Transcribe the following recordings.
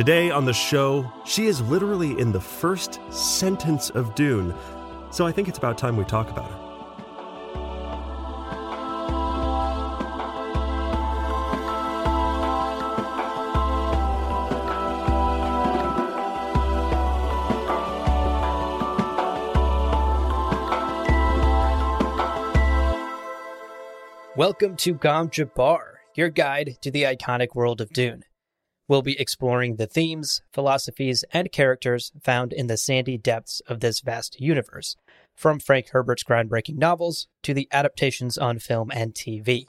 Today on the show, she is literally in the first sentence of Dune, so I think it's about time we talk about her. Welcome to Gom Jabbar, your guide to the iconic world of Dune. We'll be exploring the themes, philosophies, and characters found in the sandy depths of this vast universe, from Frank Herbert's groundbreaking novels to the adaptations on film and TV.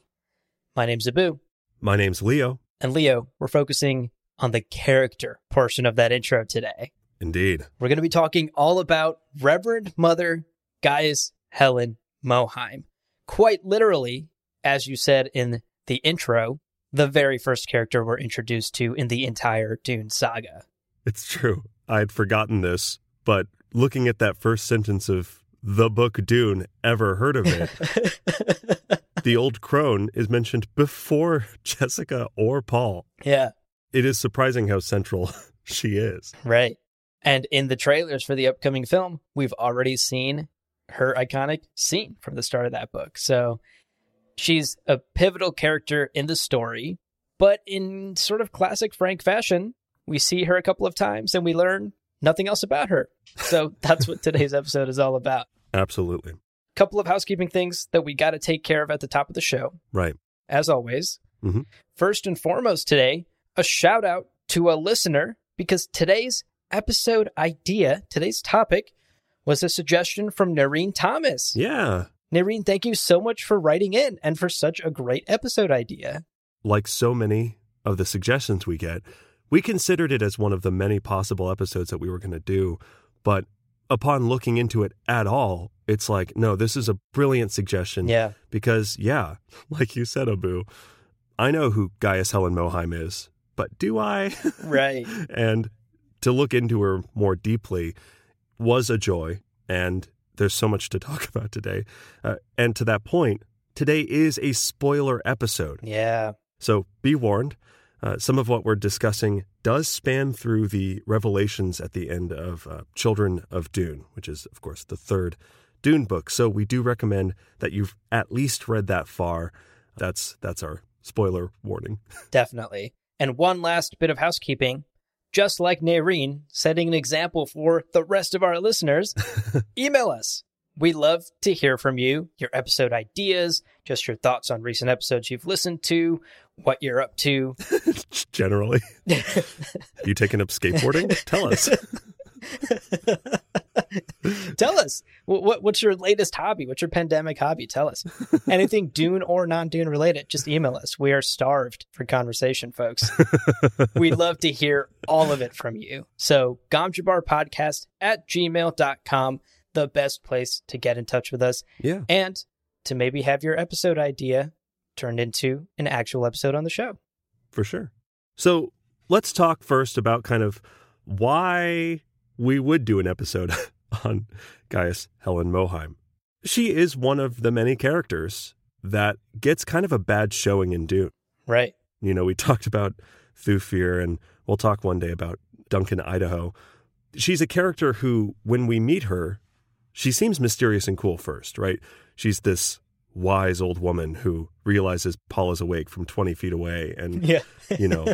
My name's Abu, My name's Leo. and Leo, we're focusing on the character portion of that intro today. Indeed. We're going to be talking all about Reverend Mother Gaius Helen Mohiam. Quite literally, as you said in the intro, the very first character we're introduced to in the entire Dune saga. It's true. I had forgotten this, but looking at that first sentence of the book Dune, ever heard of it? the old crone is mentioned before Jessica or Paul. yeah, It is surprising how central she is. right. And in the trailers for the upcoming film, we've already seen her iconic scene from the start of that book. So she's a pivotal character in the story, but in sort of classic Frank fashion, we see her a couple of times and we learn nothing else about her. So that's what today's episode is all about. Absolutely. Couple of housekeeping things that we got to take care of at the top of the show. Right. As always, Mhm. first and foremost today, a shout out to a listener because today's episode idea, today's topic, was a suggestion from Noreen Thomas. Yeah. Noreen, thank you so much for writing in and for such a great episode idea. Like so many of the suggestions we get, we considered it as one of the many possible episodes that we were going to do. But upon looking into it at all, it's like, no, this is a brilliant suggestion. Yeah. Because, yeah, like you said, Abu, I know who Gaius Helen Mohiam is, but do I? Right. and to look into her more deeply was a joy. And there's so much to talk about today. Uh, and to that point, today is a spoiler episode. Yeah. So be warned. Uh, some of what we're discussing does span through the revelations at the end of uh, Children of Dune, which is, of course, the third Dune book. So we do recommend that you've at least read that far. That's that's our spoiler warning. Definitely. And one last bit of housekeeping. Just like Noreen, setting an example for the rest of our listeners, email us. We love to hear from you, your episode ideas, just your thoughts on recent episodes you've listened to, what you're up to. Generally, you taken up skateboarding? Tell us. Tell us what, what what's your latest hobby? What's your pandemic hobby? Tell us anything Dune or non-Dune related. Just email us. We are starved for conversation, folks. We'd love to hear all of it from you. So gomjabarpodcast at gmail.com, the best place to get in touch with us Yeah, and to maybe have your episode idea turned into an actual episode on the show. for sure. So let's talk first about kind of why we would do an episode on Gaius Helen Mohiam. She is one of the many characters that gets kind of a bad showing in Dune. Right. You know, we talked about Thufir, and we'll talk one day about Duncan, Idaho. She's a character who, when we meet her, she seems mysterious and cool first, right? She's this wise old woman who realizes Paul is awake from 20 feet away. And, Yeah. you know,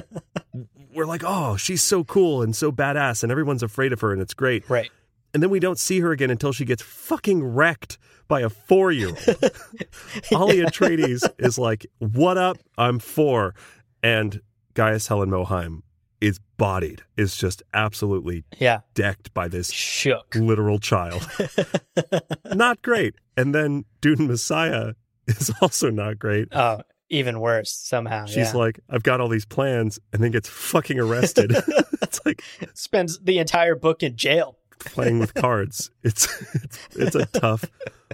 we're like, oh, she's so cool and so badass, and everyone's afraid of her, and it's great. Right. And then we don't see her again until she gets fucking wrecked by a four year old. Alia Atreides is like, What up? I'm four. And Gaius Helen Mohiam is bodied, is just absolutely Yeah. decked by this Shook. literal child. not great. And then Dune Messiah is also not great. Oh, even worse somehow. She's yeah. like, I've got all these plans, and then gets fucking arrested. it's like spends the entire book in jail. Playing with cards. It's it's, it's a tough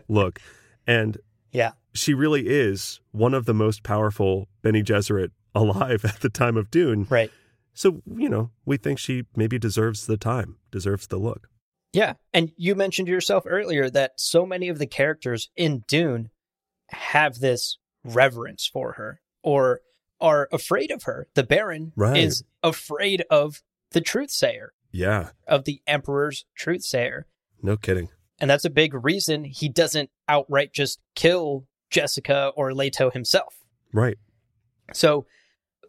look, and Yeah. she really is one of the most powerful Bene Gesserit alive at the time of Dune. Right. So you know, we think she maybe deserves the time, deserves the look. Yeah. And you mentioned yourself earlier that so many of the characters in Dune have this reverence for her or are afraid of her. The Baron Right. is afraid of the truth sayer, Yeah, of the Emperor's truth sayer. no kidding. And that's a big reason he doesn't outright just kill Jessica or Leto himself. Right. So,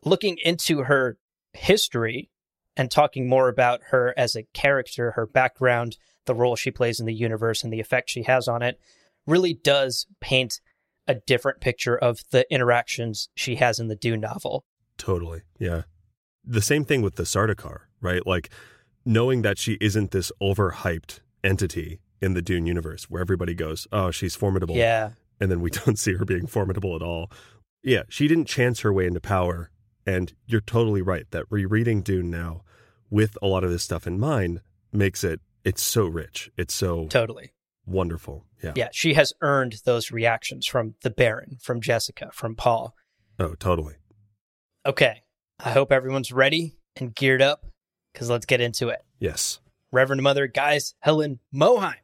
looking into her history and talking more about her as a character, her background, the role she plays in the universe, and the effect she has on it, really does paint a different picture of the interactions she has in the Dune novel. Totally. Yeah. The same thing with the Sardaukar, right? Like knowing that she isn't this overhyped entity in the Dune universe where everybody goes, "Oh, she's formidable." Yeah. And then we don't see her being formidable at all. Yeah, she didn't chance her way into power, and you're totally right that rereading Dune now with a lot of this stuff in mind makes it it's so rich. It's so Totally. wonderful. Yeah. Yeah. She has earned those reactions from the Baron, from Jessica, from Paul. Oh, totally. Okay. I hope everyone's ready and geared up because let's get into it. Yes. Reverend Mother Guys Helen Mohiam.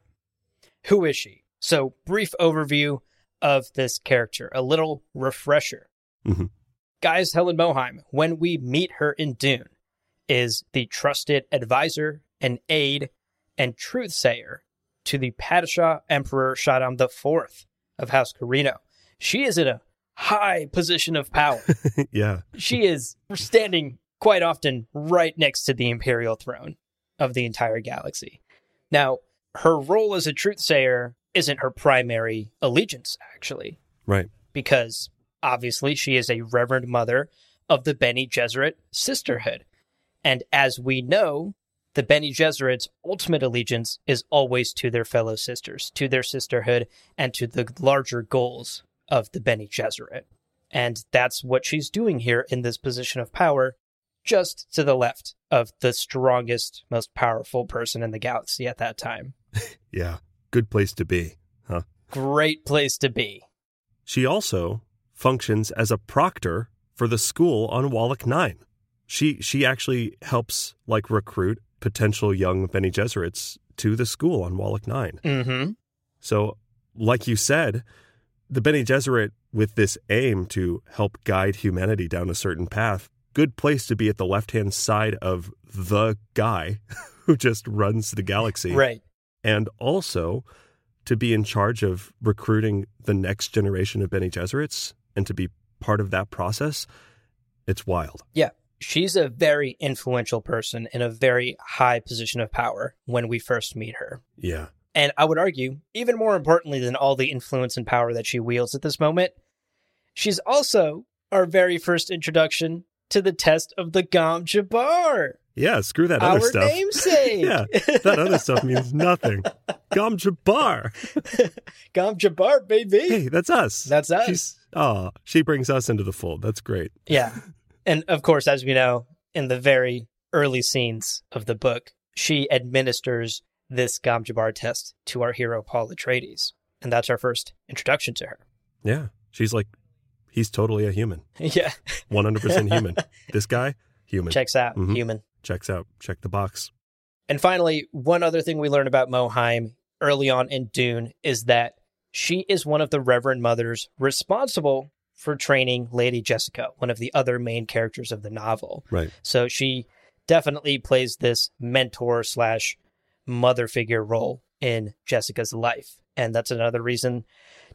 Who is she? So, brief overview of this character, a little refresher. Mhm. Guys Helen Mohiam, when we meet her in Dune, is the trusted advisor and aide and truthsayer to the Padishah Emperor Shaddam IV of House Corrino. She is in a high position of power yeah. she is standing quite often right next to the imperial throne of the entire galaxy. Now, her role as a truth sayer isn't her primary allegiance, actually, Right. because obviously she is a reverend mother of the Bene Gesserit sisterhood. And as we know, the Bene Gesserit's ultimate allegiance is always to their fellow sisters, to their sisterhood, and to the larger goals of the Bene Gesserit. And that's what she's doing here in this position of power, just to the left of the strongest, most powerful person in the galaxy at that time. Yeah. Good place to be. Huh? Great place to be. She also functions as a proctor for the school on Wallach 9. She she actually helps like recruit potential young Bene Gesserits to the school on Wallach 9. Mm-hmm. So, like you said, the Bene Gesserit with this aim to help guide humanity down a certain path, good place to be at the left-hand side of the guy who just runs the galaxy Right. and also to be in charge of recruiting the next generation of Bene Gesserits and to be part of that process, it's wild. Yeah. She's a very influential person in a very high position of power when we first meet her. Yeah. And I would argue, even more importantly than all the influence and power that she wields at this moment, she's also our very first introduction to the test of the Gom Jabbar, Yeah, screw that our other stuff. namesake. Yeah, that other stuff means nothing. Gom Jabbar. Gom Jabbar, baby. Hey, that's us. That's us. She's, oh, she brings us into the fold. That's great. Yeah. And of course, as we know, in the very early scenes of the book, she administers this Gom Jabbar test to our hero, Paul Atreides. And that's our first introduction to her. Yeah. She's like, he's totally a human. yeah. 100% human. this guy, human. Checks out, Mhm. human. Checks out. Check the box. And finally, one other thing we learn about Mohiam early on in Dune is that she is one of the Reverend Mothers responsible for training Lady Jessica, one of the other main characters of the novel. Right. So she definitely plays this mentor slash mother figure role in Jessica's life. And that's another reason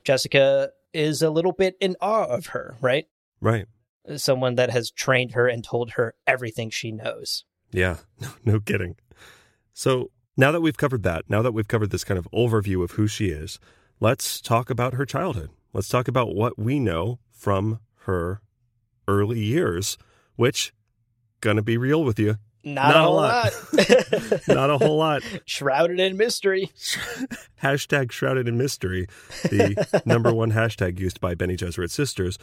Jessica is a little bit in awe of her, right? Right. Someone that has trained her and told her everything she knows. Yeah, no, no kidding. So now that we've covered that, now that we've covered this kind of overview of who she is, let's talk about her childhood. Let's talk about what we know from her early years, which, gonna be real with you, Not, Not a a whole lot. lot. not a whole lot. Shrouded in mystery. hashtag shrouded in mystery, the number one hashtag used by Bene Gesserit sisters.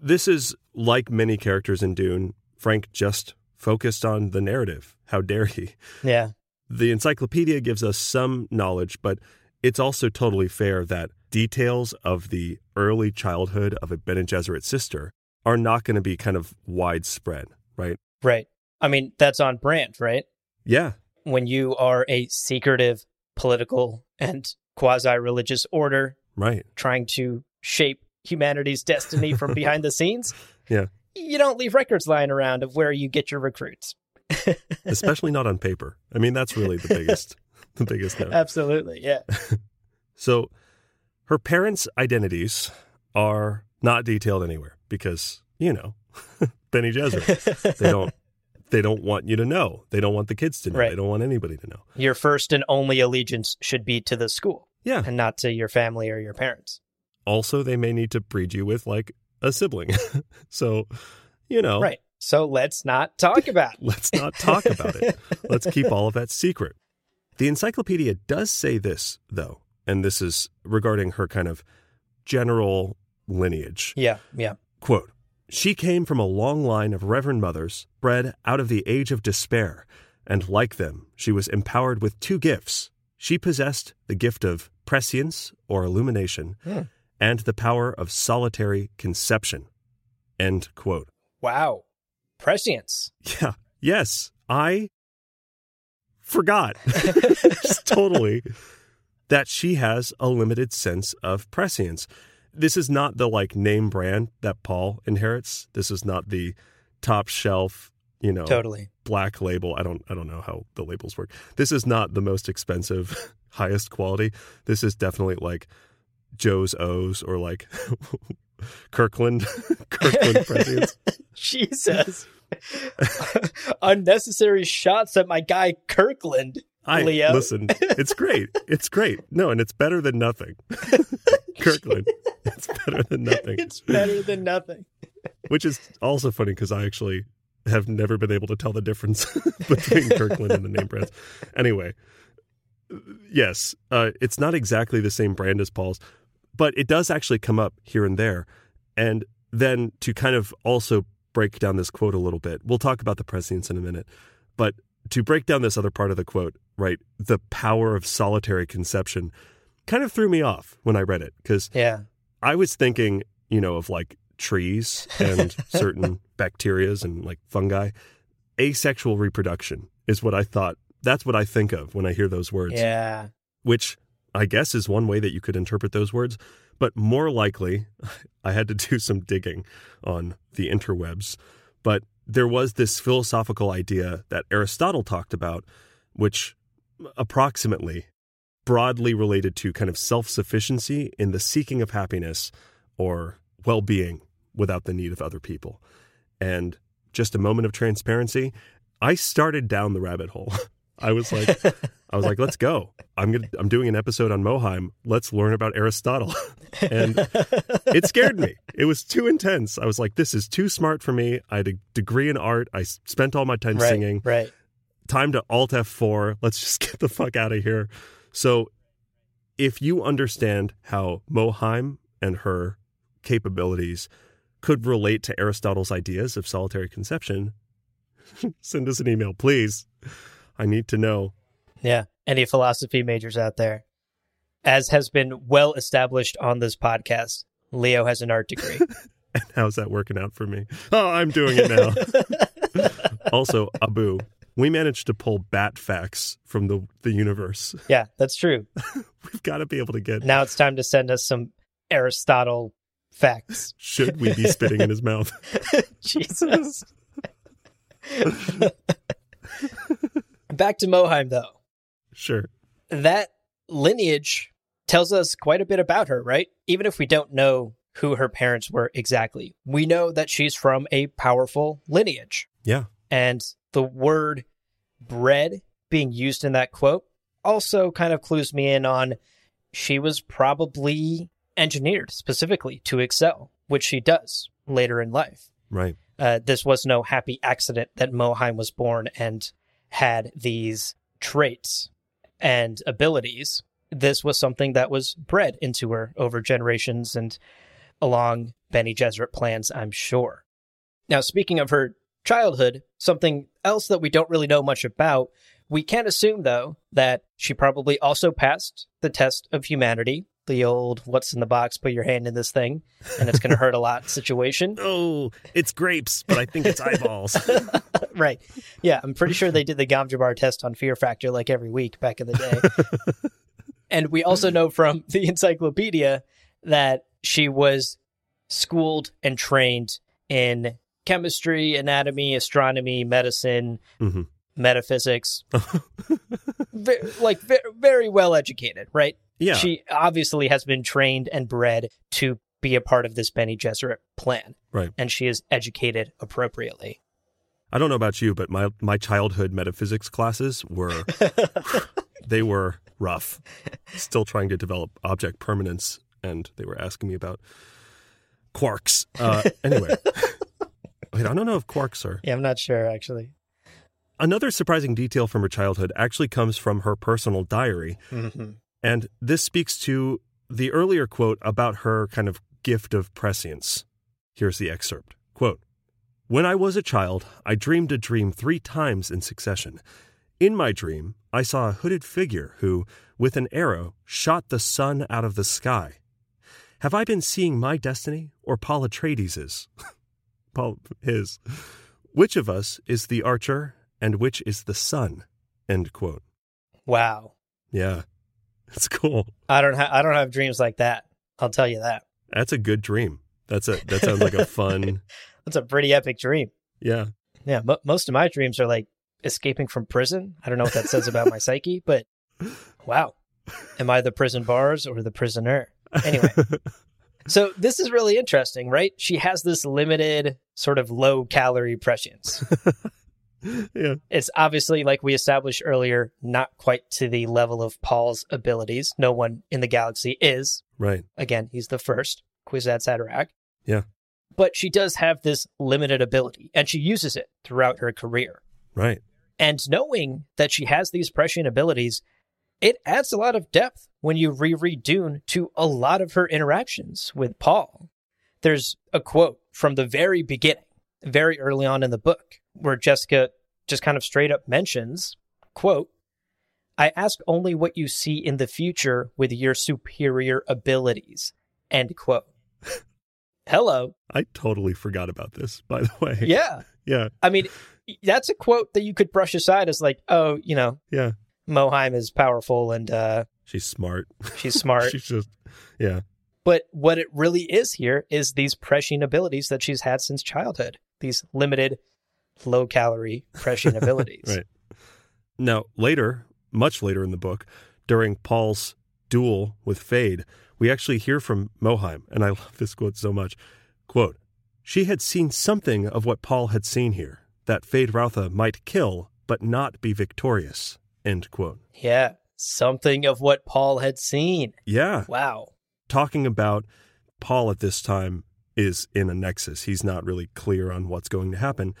This is like many characters in Dune. Frank just focused on the narrative. How dare he? Yeah. The encyclopedia gives us some knowledge, but it's also totally fair that details of the early childhood of a Bene Gesserit sister are not going to be kind of widespread, right? Right. I mean, that's on brand, right? Yeah. When you are a secretive political and quasi religious order Right. trying to shape humanity's destiny from behind the scenes, Yeah. you don't leave records lying around of where you get your recruits. Especially not on paper. I mean, that's really the biggest, the biggest note. Absolutely. Yeah. So her parents' identities are not detailed anywhere because, you know, Bene Gesserit. They don't they don't want you to know. They don't want the kids to know. Right. They don't want anybody to know. Your first and only allegiance should be to the school Yeah. and not to your family or your parents. Also, they may need to breed you with like a sibling. so, you know, Right. So let's not talk about it. let's not talk about it. Let's keep all of that secret. The encyclopedia does say this, though, and this is regarding her kind of general lineage. Yeah. Yeah. Quote She came from a long line of Reverend Mothers bred out of the age of despair, and like them, she was empowered with two gifts. She possessed the gift of prescience or illumination Hmm. and the power of solitary conception. End quote. Wow. Prescience. Yeah. Yes. I forgot totally that she has a limited sense of prescience. This is not the like name brand that Paul inherits. This is not the top shelf, you know, Totally. black label. I don't I don't know how the labels work. This is not the most expensive, highest quality. This is definitely like Joe's O's or like Kirkland Kirkland prescience. Jesus. Unnecessary shots at my guy Kirkland. I Leo. listen. It's great. It's great. No, and it's better than nothing. Kirkland. It's better than nothing. It's better than nothing. Which is also funny because I actually have never been able to tell the difference between Kirkland and the name brands. Anyway, yes, uh, it's not exactly the same brand as Paul's, but it does actually come up here and there. And then to kind of also break down this quote a little bit, we'll talk about the prescience in a minute, but to break down this other part of the quote, right, the power of solitary conception kind of threw me off when I read it because Yeah. I was thinking, you know, of like trees and certain bacterias and like fungi. Asexual reproduction is what I thought. That's what I think of when I hear those words, Yeah. which I guess is one way that you could interpret those words. But more likely, I had to do some digging on the interwebs. But there was this philosophical idea that Aristotle talked about, which approximately broadly related to kind of self sufficiency in the seeking of happiness or well being without the need of other people. And just a moment of transparency, I started down the rabbit hole. I was like, I was like, let's go. I'm gonna, I'm doing an episode on Mohiam. Let's learn about Aristotle. and it scared me. It was too intense. I was like, this is too smart for me. I had a degree in art. I spent all my time right. singing Right. time to Alt F4. Let's just get the fuck out of here. So, if you understand how Mohiam and her capabilities could relate to Aristotle's ideas of solitary conception, send us an email, please. I need to know. Yeah. Any philosophy majors out there? As has been well established on this podcast, Leo has an art degree. And how's that working out for me? Oh, I'm doing it now. also, Abu, we managed to pull bat facts from the, the universe. yeah, that's true. We've got to be able to get. Now it's time to send us some Aristotle facts. Should we be spitting in his mouth? Jesus. Back to Mohiam, though. Sure. That lineage tells us quite a bit about her, right? Even if we don't know who her parents were exactly, we know that she's from a powerful lineage. Yeah. And the word bred being used in that quote also kind of clues me in on she was probably engineered specifically to excel, which she does later in life. Right. Uh, this was no happy accident that Mohiam was born and had these traits and abilities. This was something that was bred into her over generations and along Bene Gesserit plans, I'm sure. Now, speaking of her childhood, something else that we don't really know much about, we can't assume, though, that she probably also passed the test of humanity, the old what's in the box, put your hand in this thing, and it's going to hurt a lot situation. Oh, it's grapes, but I think it's eyeballs. right. Yeah, I'm pretty sure they did the Gom Jabbar test on Fear Factor like every week back in the day. and we also know from the encyclopedia that she was schooled and trained in chemistry, anatomy, astronomy, medicine, Mhm. metaphysics. Ve- like ve- very well educated, right? yeah. She obviously has been trained and bred to be a part of this Bene Gesserit plan. Right. And she is educated appropriately. I don't know about you, but my my childhood metaphysics classes were they were rough. Still trying to develop object permanence, and they were asking me about quarks. Uh, anyway, wait, I don't know if quarks are. Yeah, I'm not sure actually. Another surprising detail from her childhood actually comes from her personal diary, Mm-hmm. and this speaks to the earlier quote about her kind of gift of prescience. Here's the excerpt. Quote, When I was a child, I dreamed a dream three times in succession. In my dream, I saw a hooded figure who, with an arrow, shot the sun out of the sky. Have I been seeing my destiny or Paul Atreides'? Paul, his. Which of us is the archer and which is the sun? End quote. Wow. Yeah, it's cool. I don't ha- I don't have dreams like that. I'll tell you that. That's a good dream. That's a that sounds like a fun. That's a pretty epic dream. Yeah, Yeah, mo most of my dreams are like escaping from prison. I don't know what that says about my psyche, but wow. Am I the prison bars or the prisoner? Anyway, so this is really interesting, right? She has this limited sort of low calorie prescience. yeah, It's obviously, like we established earlier, not quite to the level of Paul's abilities. No one in the galaxy is. right. Again, he's the first, Kwisatz Haderach. Yeah. But she does have this limited ability, and she uses it throughout her career. Right. And knowing that she has these prescient abilities, it adds a lot of depth when you reread Dune to a lot of her interactions with Paul. There's a quote from the very beginning, very early on in the book, where Jessica just kind of straight up mentions, quote, I ask only what you see in the future with your superior abilities. End quote. Hello. I totally forgot about this. By the way. Yeah. Yeah. I mean, that's a quote that you could brush aside as like, oh, you know, Yeah. Mohiam is powerful and uh, She's smart. she's smart. She's just. Yeah. but what it really is here is these prescient abilities that she's had since childhood. These limited, low calorie prescient abilities. Right. Now, later, much later in the book, during Paul's duel with Feyd, we actually hear from Mohiam, and I love this quote so much. Quote, She had seen something of what Paul had seen here, that Feyd-Rautha might kill, but not be victorious. End quote. Yeah. Something of what Paul had seen. Yeah. Wow. Talking about Paul at this time is in a nexus. He's not really clear on what's going to happen.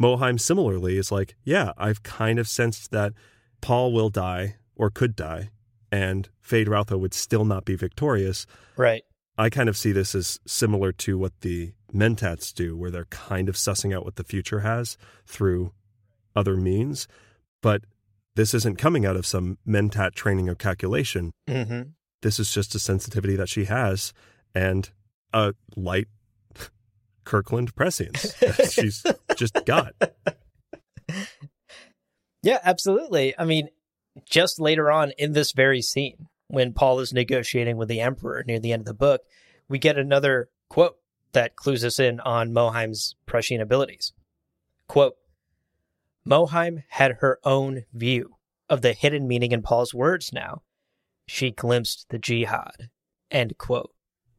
Mohiam similarly is like, yeah, I've kind of sensed that Paul will die or could die, and Feyd-Rautha would still not be victorious. Right. I kind of see this as similar to what the Mentats do, where they're kind of sussing out what the future has through other means. But this isn't coming out of some Mentat training or calculation. hmm This is just a sensitivity that she has and a light Kirkland prescience that she's just got. Yeah, absolutely. I mean, just later on in this very scene, when Paul is negotiating with the Emperor near the end of the book, we get another quote that clues us in on Mohiam's prescient abilities. Quote Mohiam had her own view of the hidden meaning in Paul's words now. She glimpsed the jihad. End quote.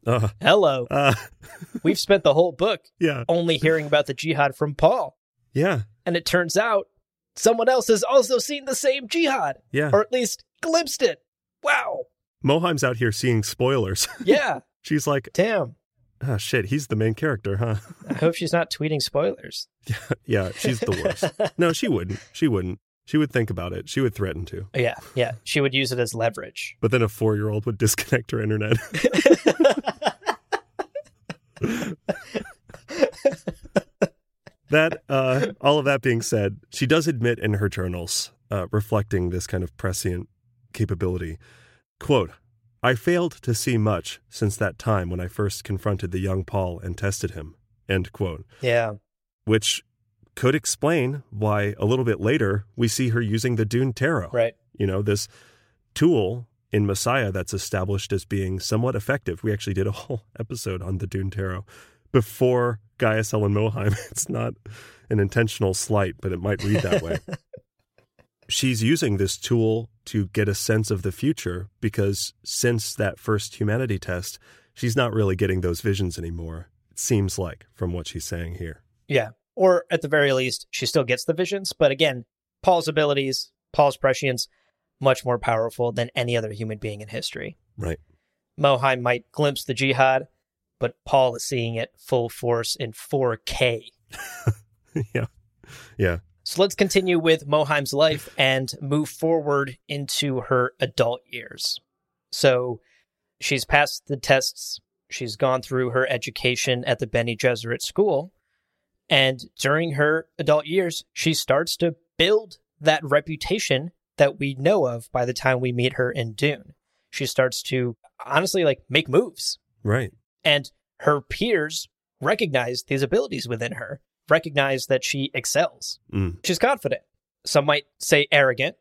Uh, Hello. uh, We've spent the whole book yeah, only hearing about the jihad from Paul. yeah, And it turns out someone else has also seen the same jihad, yeah. or at least glimpsed it. Wow. Mohiam's out here seeing spoilers. Yeah. she's like, Damn. Ah, shit, he's the main character, huh? I hope she's not tweeting spoilers. yeah, she's the worst. No, she wouldn't. She wouldn't. She would think about it. She would threaten to. Yeah. Yeah. She would use it as leverage. But then a four year old would disconnect her internet. that uh, all of that being said, she does admit in her journals, uh, reflecting this kind of prescient capability, quote, I failed to see much since that time when I first confronted the young Paul and tested him, end quote. Yeah. Which could explain why a little bit later we see her using the Dune Tarot. Right. You know, this tool in Messiah that's established as being somewhat effective. We actually did a whole episode on the Dune Tarot before Gaius Ellen Mohiam. It's not an intentional slight, but it might read that way. She's using this tool to get a sense of the future because since that first humanity test, she's not really getting those visions anymore. It seems like from what she's saying here. Yeah. Or at the very least, she still gets the visions. But again, Paul's abilities, Paul's prescience, much more powerful than any other human being in history. Right. Mohiam might glimpse the jihad, but Paul is seeing it full force in 4K. yeah. Yeah. So let's continue with Mohiam's life and move forward into her adult years. So she's passed the tests, she's gone through her education at the Bene Gesserit school, and during her adult years, she starts to build that reputation that we know of by the time we meet her in Dune. She starts to honestly like make moves. Right. And her peers recognize these abilities within her, recognize that she excels. Mm. She's confident. Some might say arrogant,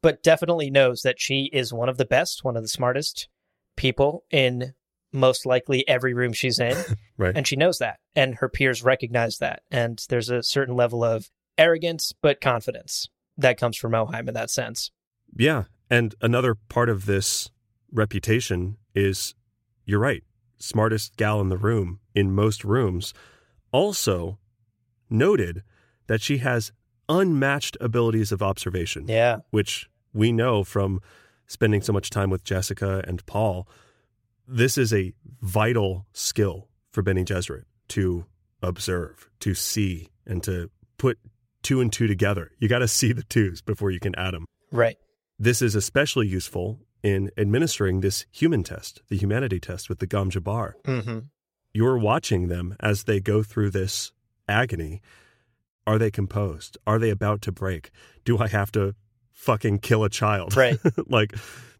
but definitely knows that she is one of the best, one of the smartest people in most likely every room she's in. Right. And she knows that. And her peers recognize that. And there's a certain level of arrogance, but confidence that comes from Mohiam in that sense. Yeah. And another part of this reputation is you're right, smartest gal in the room in most rooms. Also noted that she has unmatched abilities of observation, Yeah. which we know from spending so much time with Jessica and Paul. This is a vital skill for Bene Gesserit to observe, to see, and to put two and two together. You got to see the twos before you can add them. Right. This is especially useful in administering this human test, the humanity test with the Gom Jabbar. Mm-hmm. You're watching them as they go through this agony. Are they composed? Are they about to break? Do I have to fucking kill a child? Right. like,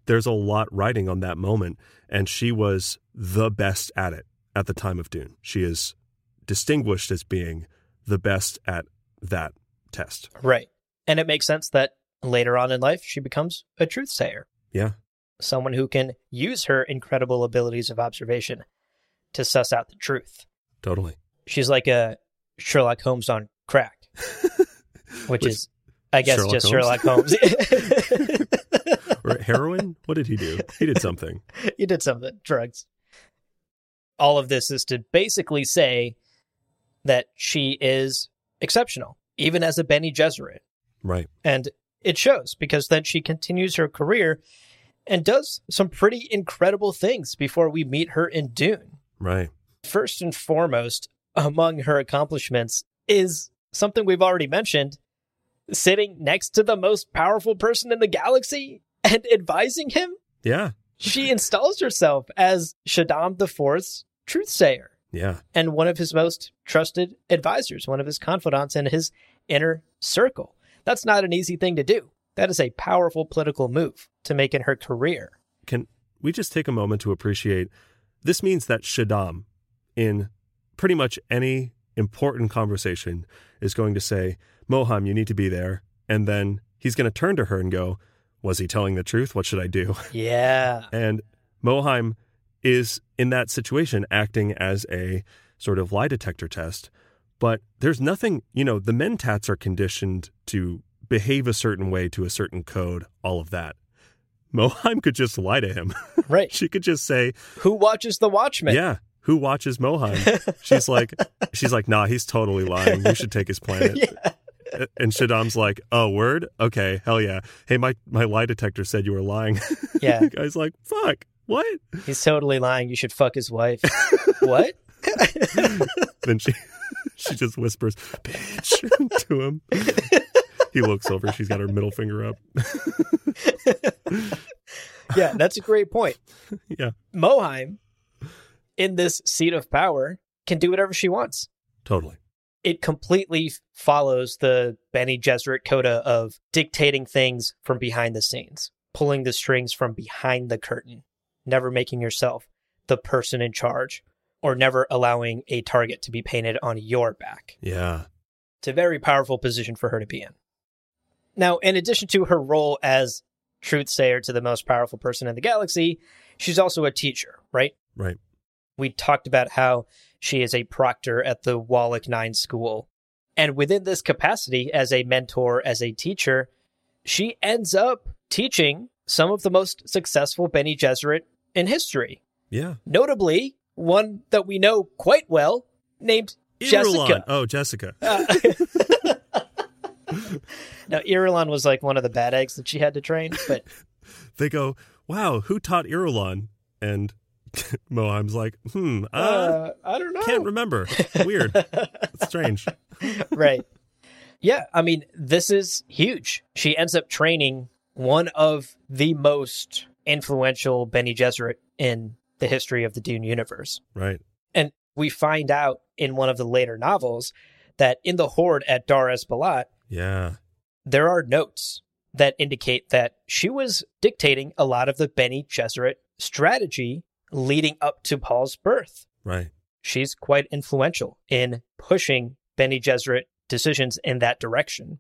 there's a lot riding on that moment. And she was the best at it at the time of Dune. She is distinguished as being the best at that test. Right. And it makes sense that later on in life, she becomes a truth sayer, Yeah. someone who can use her incredible abilities of observation to suss out the truth. Totally. She's like a Sherlock Holmes on crack, which, Which- is, I guess, Sherlock just Holmes? Sherlock Holmes. Or heroin? what did he do? He did something. he did something. Drugs. All of this is to basically say that she is exceptional, even as a Bene Gesserit. Right. And it shows because then she continues her career and does some pretty incredible things before we meet her in Dune. Right. First and foremost, among her accomplishments is something we've already mentioned sitting next to the most powerful person in the galaxy and advising him. Yeah. She installs herself as Shaddam IV's truth sayer Yeah. and one of his most trusted advisors, one of his confidants in his inner circle. That's not an easy thing to do. That is a powerful political move to make in her career. Can we just take a moment to appreciate this means that Shaddam, in pretty much any important conversation, is going to say, Mohiam, you need to be there. And then he's going to turn to her and go, Was he telling the truth? What should I do? Yeah. And Mohiam is in that situation acting as a sort of lie detector test. But there's nothing, you know, the mentats are conditioned to behave a certain way to a certain code, all of that. Mohiam could just lie to him. Right. she could just say, Who watches The Watchmen? Yeah, who watches Mohiam? she's like she's like, nah, he's totally lying. You should take his planet. Yeah. And Shaddam's like, oh, word? Okay, hell yeah. Hey, my, my lie detector said you were lying. Yeah. the guy's like, fuck, what? He's totally lying. You should fuck his wife. what? then she she just whispers bitch to him he looks over she's got her middle finger up Yeah, that's a great point. yeah Mohiam, in this seat of power, can do whatever she wants. Totally. It completely follows the Bene Gesserit coda of dictating things from behind the scenes, pulling the strings from behind the curtain, never making yourself the person in charge, or never allowing a target to be painted on your back. Yeah. It's a very powerful position for her to be in. Now, in addition to her role as truth sayer to the most powerful person in the galaxy, she's also a teacher, right? Right. We talked about how she is a proctor at the Wallach Nine School. And within this capacity, as a mentor, as a teacher, she ends up teaching some of the most successful Bene Gesserit in history. Yeah. Notably, one that we know quite well, named Irulan. Jessica. Oh, Jessica. Uh, now, Irulan was like one of the bad eggs that she had to train, but They go, wow, who taught Irulan? And Mohiam's like, hmm, uh, uh, I don't know. can't remember. Weird. It's strange. right. Yeah, I mean, this is huge. She ends up training one of the most influential Bene Gesserit in the history of the Dune universe. Right. And we find out in one of the later novels that in the Hoard at Dar es Balat, Yeah. there are notes that indicate that she was dictating a lot of the Bene Gesserit strategy leading up to Paul's birth. Right. She's quite influential in pushing Bene Gesserit decisions in that direction.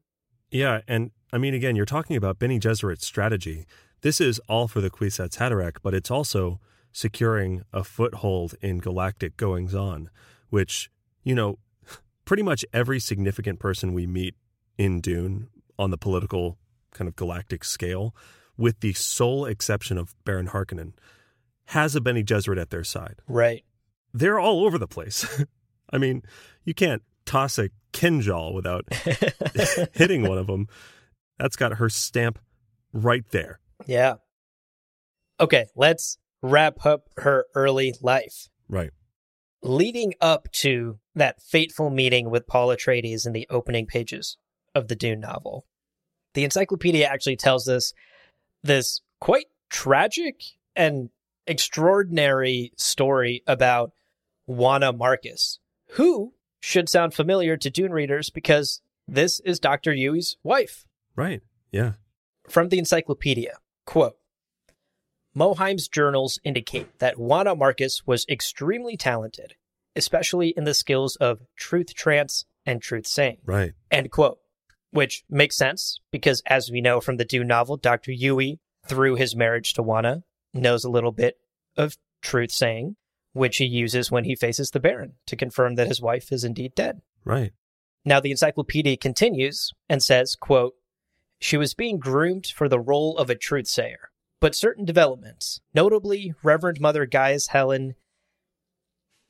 Yeah, and I mean, again, you're talking about Bene Gesserit's strategy. This is all for the Kwisatz Haderach, but it's also securing a foothold in galactic goings on, which, you know, pretty much every significant person we meet in Dune on the political kind of galactic scale, with the sole exception of Baron Harkonnen, has a Bene Gesserit at their side Right. they're all over the place. I mean, you can't toss a kindjal without hitting one of them. That's got her stamp right there. Yeah. Okay, let's wrap up her early life. Right. Leading up to that fateful meeting with Paul Atreides in the opening pages of the Dune novel, the encyclopedia actually tells us this quite tragic and extraordinary story about Wanna Marcus, who should sound familiar to Dune readers because this is Dr. Yueh's wife. Right. Yeah. From the encyclopedia, quote, Mohiam's journals indicate that Wanna Marcus was extremely talented, especially in the skills of truth trance and truth saying. Right. End quote. Which makes sense because, as we know from the Dune novel, Dr. Yueh, through his marriage to Wanna, knows a little bit of truth saying, which he uses when he faces the Baron to confirm that his wife is indeed dead. Right. Now the encyclopedia continues and says, quote, she was being groomed for the role of a truth sayer, but certain developments, notably Reverend Mother Gaius Helen.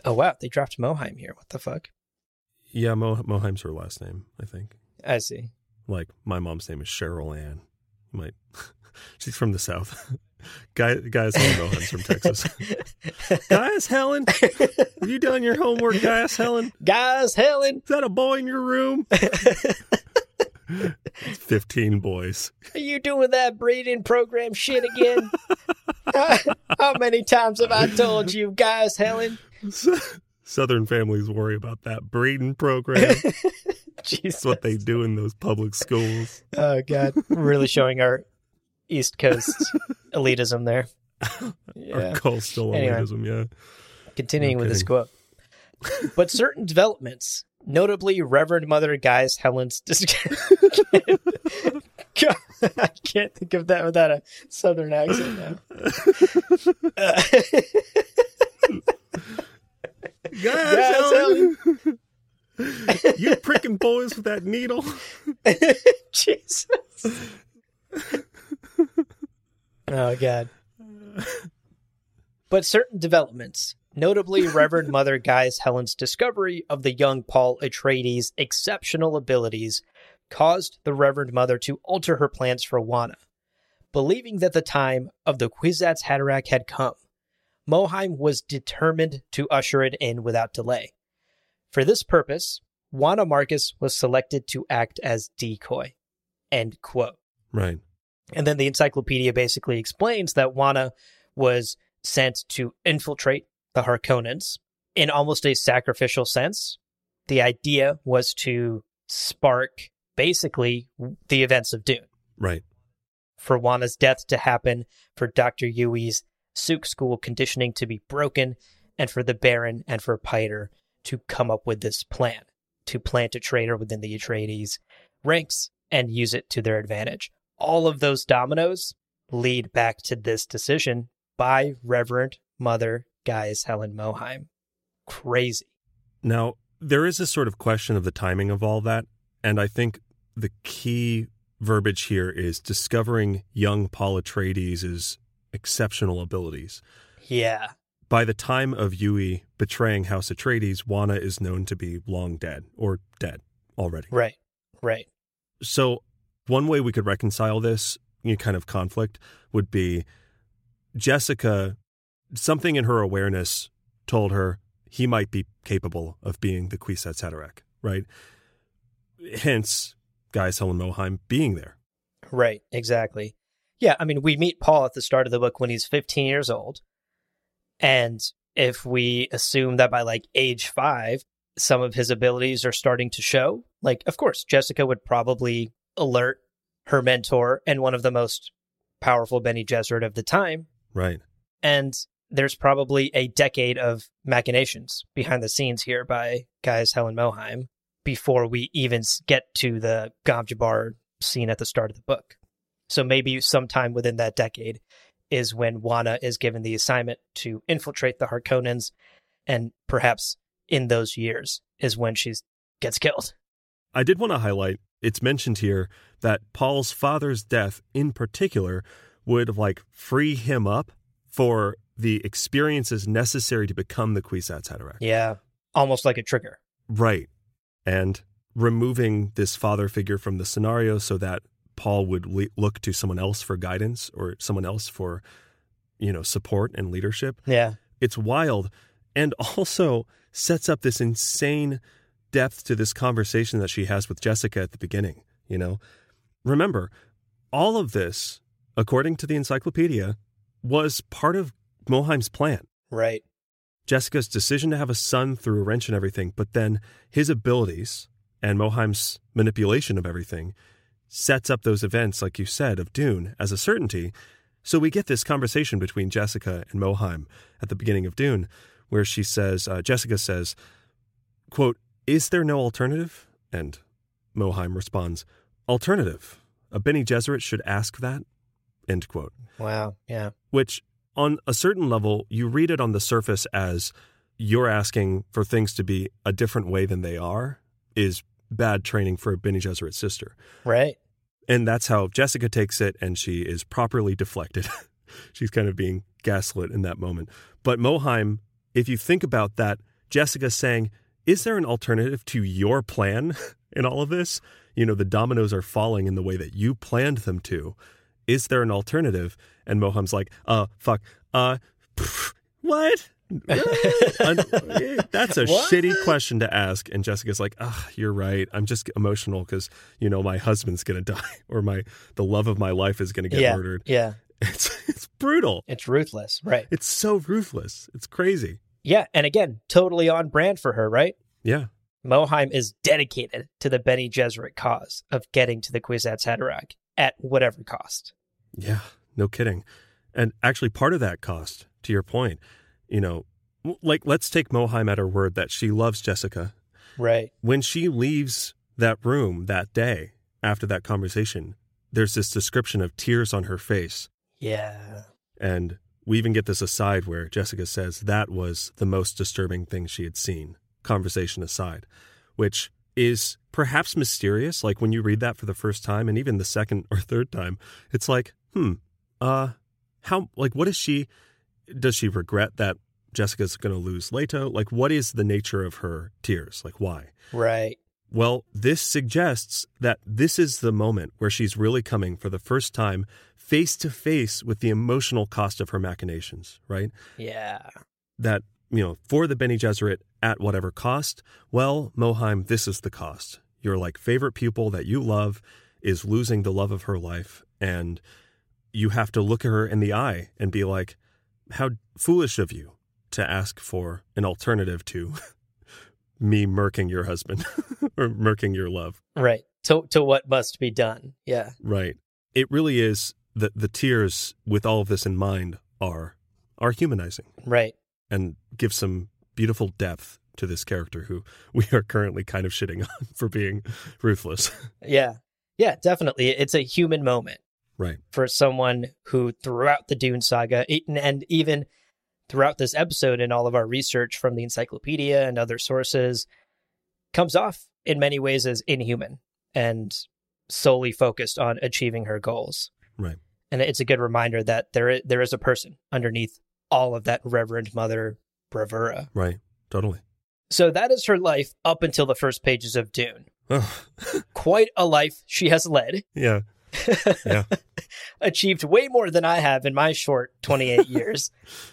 Oh wow, they dropped Mohiam here. What the fuck? Yeah. Mo- Mohiam's her last name, I think. I see. Like my mom's name is Cheryl Ann. You might. She's from the South. Guy, guys, Helen Mohiam's from Texas. Guys, Helen, have you done your homework, Guys, Helen? Gaius Helen, Is that a boy in your room? 15 boys. are you doing that breeding program shit again? How many times have I told you, Gaius Helen? Southern families worry about that breeding program. Jesus. That's what they do in those public schools. Oh god, really showing our East Coast elitism there. Yeah. coastal Anyway. elitism, yeah. Continuing No with this quote. But certain developments, notably Reverend Mother Guy's Helen's dis- I can't think of that without a southern accent now. Uh, Guys, Guys, Helen, you pricking boys with that needle. Jesus. oh God. But certain developments, notably Reverend Mother Gaius Helen's discovery of the young Paul Atreides' exceptional abilities, caused the Reverend Mother to alter her plans for Wanna. Believing that the time of the Kwisatz Haderach had come, Mohiam was determined to usher it in without delay. For this purpose, Wanna Marcus was selected to act as decoy. End quote. Right. And then the encyclopedia basically explains that Wanna was sent to infiltrate the Harkonnens in almost a sacrificial sense. The idea was to spark basically the events of Dune. Right. For Wanna's death to happen, for Dr. Yueh's Suk school conditioning to be broken, and for the Baron and for Piter to come up with this plan to plant a traitor within the Atreides ranks and use it to their advantage. All of those dominoes lead back to this decision by Reverend Mother Gaius Helen Mohiam. Crazy. Now, there is a sort of question of the timing of all that. And I think the key verbiage here is discovering young Paul Atreides' exceptional abilities. Yeah. By the time of Yueh betraying House Atreides, Wanna is known to be long dead or dead already. Right. Right. So, one way we could reconcile this you know, kind of conflict would be Jessica, something in her awareness told her he might be capable of being the Kwisatz Haderach, right? Hence, Gaius, Helen Mohiam being there. Right, exactly. Yeah, I mean, we meet Paul at the start of the book when he's 15 years old. And if we assume that by like age five, some of his abilities are starting to show, like, of course, Jessica would probably alert her mentor and one of the most powerful Bene Gesserit of the time. Right. And there's probably a decade of machinations behind the scenes here by Gaius Helen Mohiam before we even get to the Gom Jabbar scene at the start of the book. So maybe sometime within that decade is when Wanna is given the assignment to infiltrate the Harkonnens, and perhaps in those years is when she gets killed. I did want to highlight it's mentioned here that Paul's father's death in particular would like free him up for the experiences necessary to become the Kwisatz Haderach. Yeah, almost like a trigger. Right. And removing this father figure from the scenario so that Paul would le- look to someone else for guidance or someone else for, you know, support and leadership. Yeah. It's wild and also sets up this insane depth to this conversation that she has with Jessica at the beginning, you know? Remember, all of this, according to the encyclopedia, was part of Mohiam's plan. Right. Jessica's decision to have a son through a wrench and everything, but then his abilities and Mohiam's manipulation of everything sets up those events, like you said, of Dune as a certainty. So we get this conversation between Jessica and Mohiam at the beginning of Dune, where she says, uh, Jessica says, quote, is there no alternative? And Mohiam responds, Alternative. A Bene Gesserit should ask that. End quote. Wow. Yeah. Which, on a certain level, you read it on the surface as you're asking for things to be a different way than they are, is bad training for a Bene Gesserit sister. Right. And that's how Jessica takes it, and she is properly deflected. She's kind of being gaslit in that moment. But Mohiam, if you think about that, Jessica saying, is there an alternative to your plan in all of this? You know, the dominoes are falling in the way that you planned them to. Is there an alternative? And Mohiam's like, uh, fuck, uh, pff, what? That's a what? shitty question to ask. And Jessica's like, ah, oh, you're right. I'm just emotional because, you know, my husband's going to die or my, the love of my life is going to get yeah, murdered. Yeah. It's, it's brutal. It's ruthless. Right. It's so ruthless. It's crazy. Yeah, and again, totally on brand for her, right? Yeah. Mohiam is dedicated to the Bene Gesserit cause of getting to the Kwisatz Haderach at whatever cost. Yeah, no kidding. And actually, part of that cost, to your point, you know, like let's take Mohiam at her word that she loves Jessica. Right. When she leaves that room that day after that conversation, there's this description of tears on her face. Yeah. And we even get this aside where Jessica says that was the most disturbing thing she had seen, conversation aside, which is perhaps mysterious. Like when you read that for the first time and even the second or third time, it's like, hmm, uh, how, like, what is she, does she regret that Jessica's going to lose Leto? Like, what is the nature of her tears? Like, why? Right. Well, this suggests that this is the moment where she's really coming for the first time face to face with the emotional cost of her machinations, right? Yeah. That, you know, for the Bene Gesserit at whatever cost, well, Mohiam, this is the cost. Your like favorite pupil that you love is losing the love of her life and you have to look her in the eye and be like, how foolish of you. to ask for an alternative to me murking your husband or murking your love. Right. To to what must be done. Yeah. Right. It really is that the tears with all of this in mind are are humanizing Right. and give some beautiful depth to this character who we are currently kind of shitting on for being ruthless. Yeah. Yeah, definitely. It's a human moment right. for someone who throughout the Dune saga and even throughout this episode and all of our research from the encyclopedia and other sources comes off in many ways as inhuman and solely focused on achieving her goals. Right. And it's a good reminder that there there is a person underneath all of that Reverend Mother bravura. Right. Totally. So that is her life up until the first pages of Dune. Oh, Quite a life she has led. yeah. Yeah. Achieved way more than I have in my short 28 years.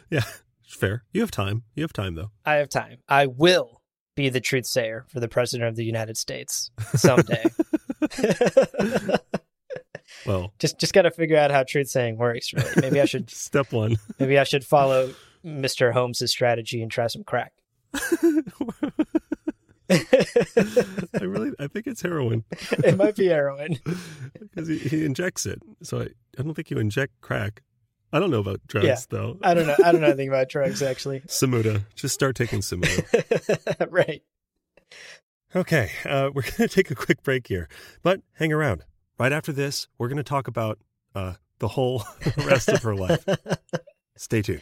Yeah. Fair. You have time. You have time though. I have time. I will be the truth sayer for the president of the United States someday. Well, just just got to figure out how truth saying works. Really, maybe I should step one. maybe I should follow Mr. Holmes' strategy and try some crack. I really, I think it's heroin it might be heroin. because he, he injects it. So I, I don't think you inject crack. I don't know about drugs Yeah. though. I don't know. I don't know anything about drugs actually. semuta, just start taking semuta. right. okay, uh, we're gonna take a quick break here, but hang around. Right after this, we're gonna talk about uh, the whole rest of her life. Stay tuned.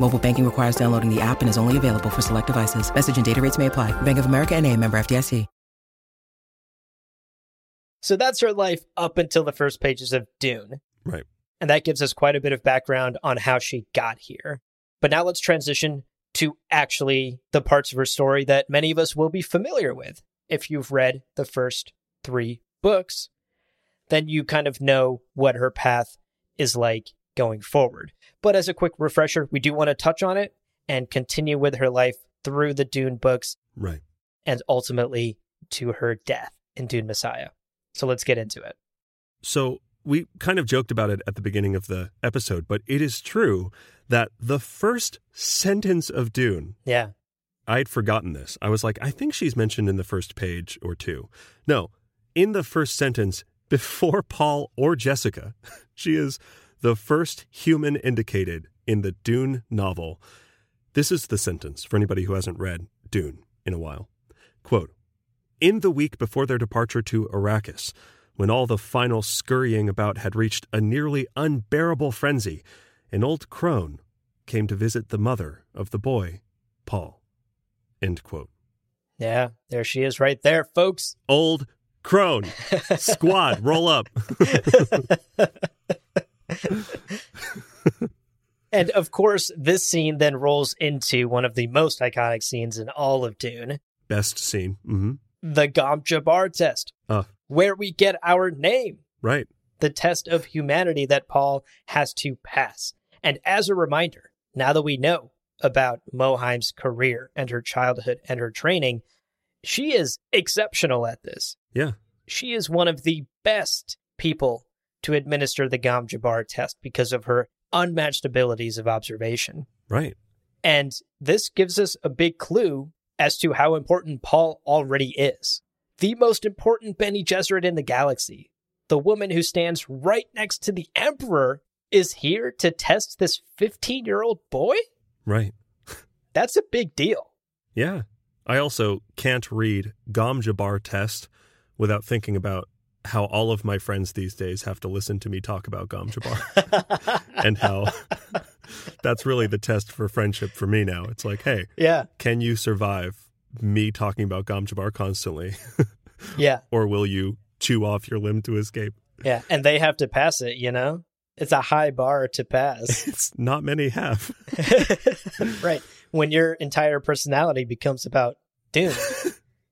Mobile banking requires downloading the app and is only available for select devices. Message and data rates may apply. Bank of America and a member FDIC. So that's her life up until the first pages of Dune. Right. And that gives us quite a bit of background on how she got here. But now let's transition to actually the parts of her story that many of us will be familiar with. If you've read the first three books, then you kind of know what her path is like going forward. But as a quick refresher, we do want to touch on it and continue with her life through the Dune books Right. and ultimately to her death in Dune Messiah. So let's get into it. So we kind of joked about it at the beginning of the episode, but it is true that the first sentence of Dune Yeah. I'd forgotten this. I was like, I think she's mentioned in the first page or two. No, in the first sentence, before Paul or Jessica, she is the first human indicated in the Dune novel. This is the sentence for anybody who hasn't read Dune in a while. Quote In the week before their departure to Arrakis, when all the final scurrying about had reached a nearly unbearable frenzy, an old crone came to visit the mother of the boy, Paul. End quote. Yeah. There she is right there, folks. Old crone. Squad, roll up. And of course, this scene then rolls into one of the most iconic scenes in all of Dune Best scene. hmm the Gom Jabbar test, Uh, where we get our name, right. the test of humanity that Paul has to pass. And as a reminder, now that we know about Mohiam's career and her childhood and her training, she is exceptional at this. Yeah. she is one of the best people to administer the Gom Jabbar test because of her unmatched abilities of observation. Right. And this gives us a big clue as to how important Paul already is. The most important Bene Gesserit in the galaxy, the woman who stands right next to the Emperor, is here to test this 15 year old boy? Right. That's a big deal. Yeah. I also can't read Gom Jabbar test without thinking about how all of my friends these days have to listen to me talk about Gom Jabbar and how that's really the test for friendship for me now. It's like, hey, yeah, can you survive me talking about Gom Jabbar constantly? yeah, or will you chew off your limb to escape? yeah. And they have to pass it, you know? It's a high bar to pass. It's not many have. right. When your entire personality becomes about Dune.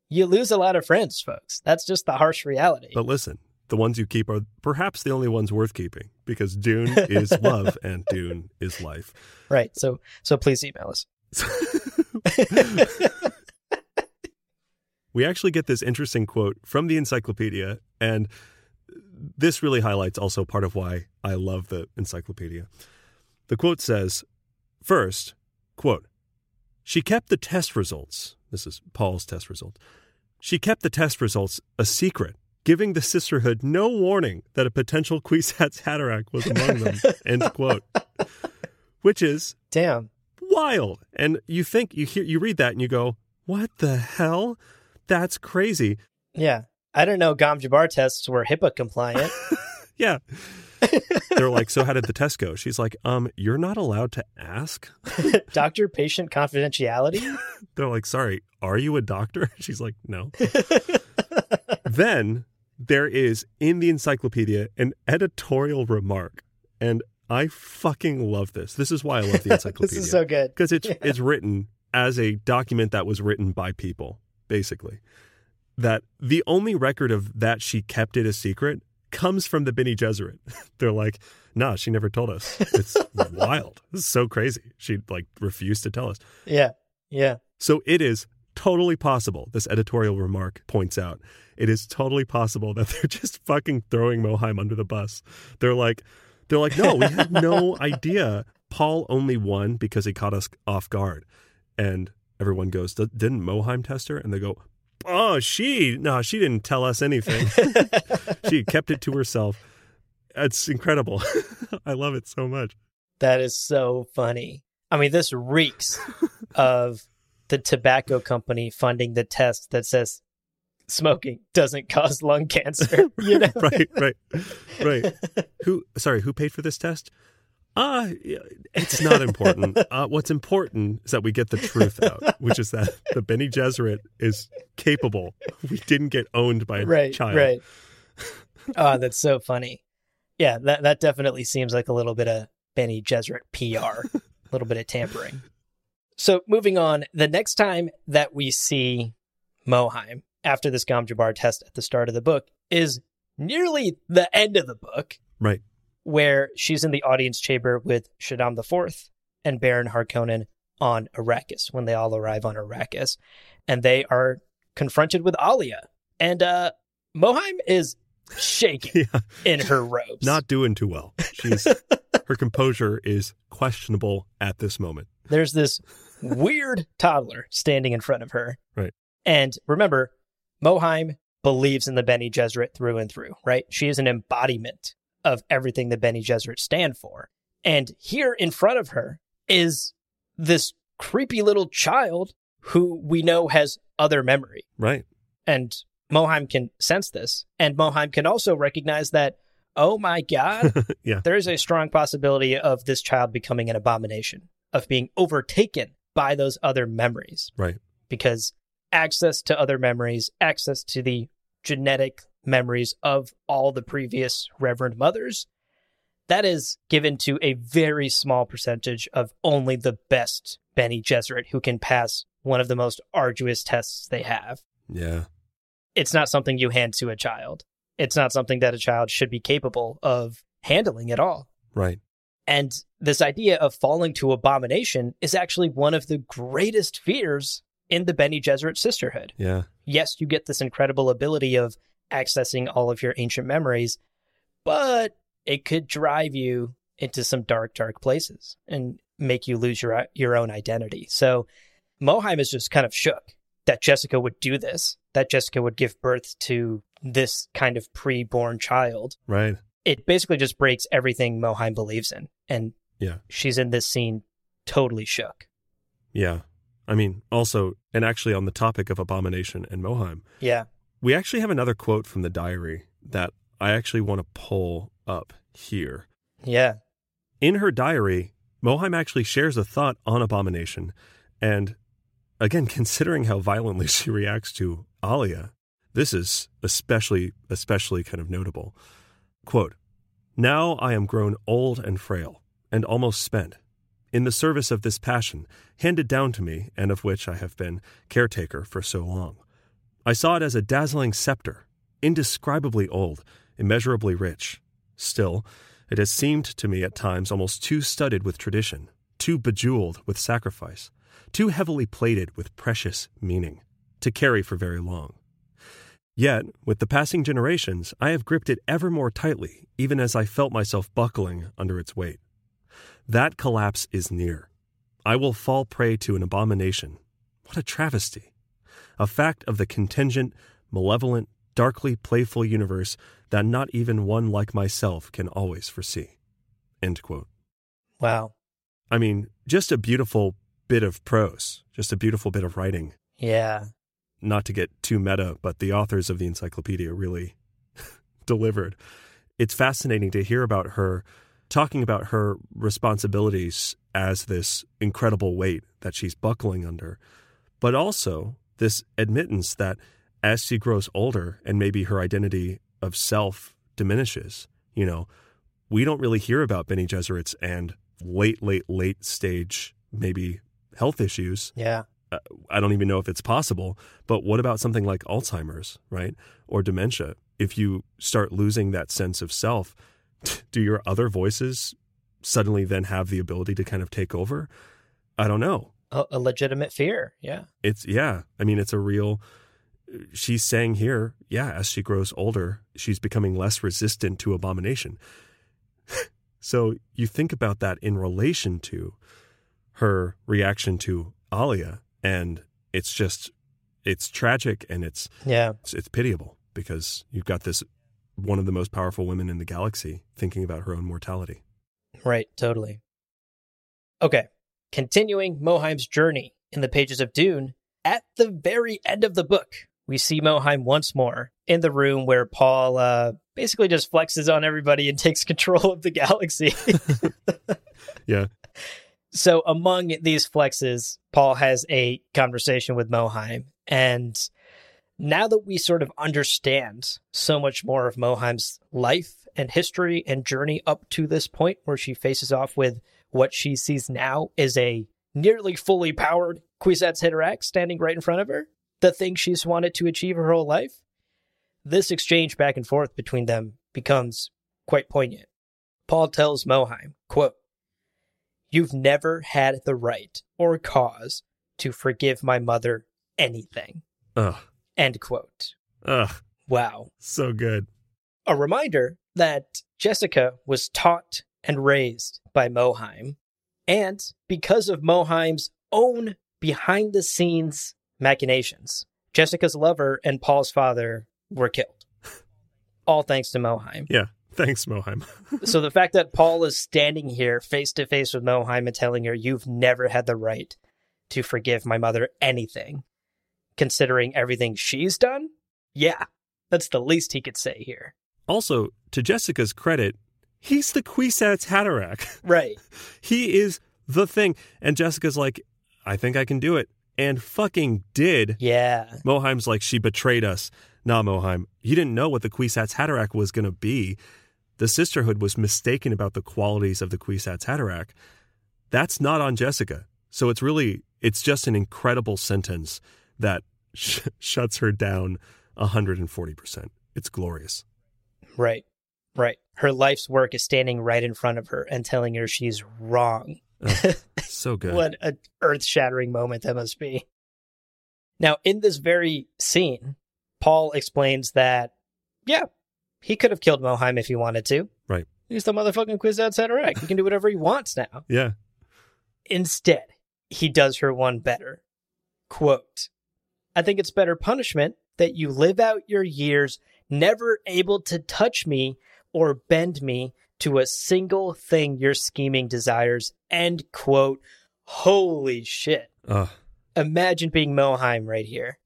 You lose a lot of friends, folks. That's just the harsh reality. But listen, the ones you keep are perhaps the only ones worth keeping because Dune is love and Dune is life. Right. So so please email us. we actually get this interesting quote from the encyclopedia and this really highlights also part of why I love the encyclopedia. The quote says, first, quote, she kept the test results. This is Paul's test results. She kept the test results a secret, giving the sisterhood no warning that a potential Kwisatz Haderach was among them. End quote. Which is damn wild. And you think you hear you read that and you go, "What the hell? That's crazy." Yeah. I don't know Gom Jabbar tests were HIPAA compliant. yeah. They're like, so how did the test go? She's like, um, you're not allowed to ask. doctor patient confidentiality? They're like, sorry, are you a doctor? She's like, no. then there is in the encyclopedia an editorial remark. And I fucking love this. This is why I love the encyclopedia. this is so good. Because it's yeah. it's written as a document that was written by people, basically that the only record of that she kept it a secret comes from the Bene Gesserit. They're like, nah, she never told us. It's wild. This is so crazy. She like refused to tell us. Yeah. Yeah. So it is totally possible, this editorial remark points out, it is totally possible that they're just fucking throwing Mohiam under the bus. They're like, they're like, no, we had no idea. Paul only won because he caught us off guard. And everyone goes, didn't Mohiam test her? And they go, oh, she, no, she didn't tell us anything. she kept it to herself. It's incredible. I love it so much. That is so funny. I mean, this reeks of the tobacco company funding the test that says smoking doesn't cause lung cancer. You know? right, right, right. Who? Sorry, who paid for this test? Uh, it's not important. Uh, what's important is that we get the truth out, which is that the Bene Gesserit is capable. We didn't get owned by a right, child. Right. Oh, that's so funny. Yeah, that that definitely seems like a little bit of Bene Gesserit PR, a little bit of tampering. So moving on, the next time that we see Mohiam after this Gom Jabbar test at the start of the book is nearly the end of the book. Right where she's in the audience chamber with Shaddam IV and Baron Harkonnen on Arrakis when they all arrive on Arrakis. And they are confronted with Alia. And uh Mohiam is shaking yeah. in her robes. Not doing too well. She's her composure is questionable at this moment. There's this weird toddler standing in front of her. Right. And remember, Mohiam believes in the Bene Gesserit through and through, right? She is an embodiment of everything the Bene Gesserit stand for. And here in front of her is this creepy little child who we know has other memory. Right. And Mohiam can sense this. And Mohiam can also recognize that, oh my God, yeah. there is a strong possibility of this child becoming an abomination, of being overtaken by those other memories. Right. Because access to other memories, access to the genetic memories of all the previous Reverend Mothers. That is given to a very small percentage of only the best Bene Gesserit who can pass one of the most arduous tests they have. Yeah. It's not something you hand to a child. It's not something that a child should be capable of handling at all. Right. And this idea of falling to abomination is actually one of the greatest fears in the Bene Gesserit sisterhood. Yeah. Yes, you get this incredible ability of accessing all of your ancient memories, but it could drive you into some dark, dark places and make you lose your your own identity. So Mohiam is just kind of shook that Jessica would do this, that Jessica would give birth to this kind of pre-born child. Right. It basically just breaks everything Mohiam believes in. And yeah. she's in this scene totally shook. Yeah. I mean, also, and actually on the topic of abomination and Mohiam. Yeah. We actually have another quote from the diary that I actually want to pull up here. Yeah. In her diary, Mohiam actually shares a thought on abomination. And again, considering how violently she reacts to Alia, this is especially, especially kind of notable. Quote, Now I am grown old and frail, and almost spent, in the service of this passion, handed down to me, and of which I have been caretaker for so long. I saw it as a dazzling scepter, indescribably old, immeasurably rich. Still, it has seemed to me at times almost too studded with tradition, too bejeweled with sacrifice, too heavily plated with precious meaning, to carry for very long. Yet, with the passing generations, I have gripped it ever more tightly, even as I felt myself buckling under its weight. That collapse is near. I will fall prey to an abomination. What a travesty! A fact of the contingent, malevolent, darkly playful universe that not even one like myself can always foresee. End quote. Wow. I mean, just a beautiful bit of prose, just a beautiful bit of writing. Yeah. Not to get too meta, but the authors of the encyclopedia really delivered. It's fascinating to hear about her talking about her responsibilities as this incredible weight that she's buckling under, but also this admittance that as she grows older and maybe her identity of self diminishes, you know, we don't really hear about Bene Gesserit's and late, late, late stage, maybe health issues. Yeah. Uh, I don't even know if it's possible, but what about something like Alzheimer's, right? Or dementia? If you start losing that sense of self, do your other voices suddenly then have the ability to kind of take over? I don't know. A, a legitimate fear. Yeah. It's, yeah. I mean, it's a real, she's saying here, yeah, as she grows older, she's becoming less resistant to abomination. so you think about that in relation to her reaction to Alia, and it's just, it's tragic and it's, Yeah. it's, it's pitiable because you've got this one of the most powerful women in the galaxy thinking about her own mortality. Right. Totally. Okay. Continuing Mohiam's journey in the pages of Dune, at the very end of the book, we see Mohiam once more in the room where Paul uh, basically just flexes on everybody and takes control of the galaxy. Yeah. So, among these flexes, Paul has a conversation with Mohiam. And now that we sort of understand so much more of Mohiam's life and history and journey up to this point where she faces off with what she sees now is a nearly fully powered Kwisatz Haderach standing right in front of her, the thing she's wanted to achieve her whole life, this exchange back and forth between them becomes quite poignant. Paul tells Mohiam, quote, You've never had the right or cause to forgive my mother anything. Ugh. End quote. Ugh. Wow. So good. A reminder that Jessica was taught and raised by Mohiam, and because of Mohiam's own behind the scenes machinations, Jessica's lover and Paul's father were killed. All thanks to Mohiam. Yeah. Thanks, Mohiam. so the fact that Paul is standing here face to face with Mohiam and telling her, You've never had the right to forgive my mother anything, considering everything she's done, yeah, that's the least he could say here. also, to Jessica's credit, he's the Kwisatz Haderach. Right. he is the thing. And Jessica's like, I think I can do it. And fucking did. Yeah. Mohiam's like, she betrayed us. Nah, Mohiam, you didn't know what the Kwisatz Haderach was going to be. The sisterhood was mistaken about the qualities of the Kwisatz Haderach. That's not on Jessica. So it's really, it's just an incredible sentence that sh- shuts her down 140%. It's glorious. Right. Right. Her life's work is standing right in front of her and telling her she's wrong. Oh, so good. What an earth shattering moment that must be. Now, in this very scene, Paul explains that, yeah, he could have killed Mohiam if he wanted to. Right. He's the motherfucking Kwisatz Haderach. He can do whatever he wants now. Yeah. Instead, he does her one better. Quote, I think it's better punishment that you live out your years never able to touch me or bend me to a single thing your scheming desires. End quote. Holy shit. Ugh. Imagine being Mohiam right here.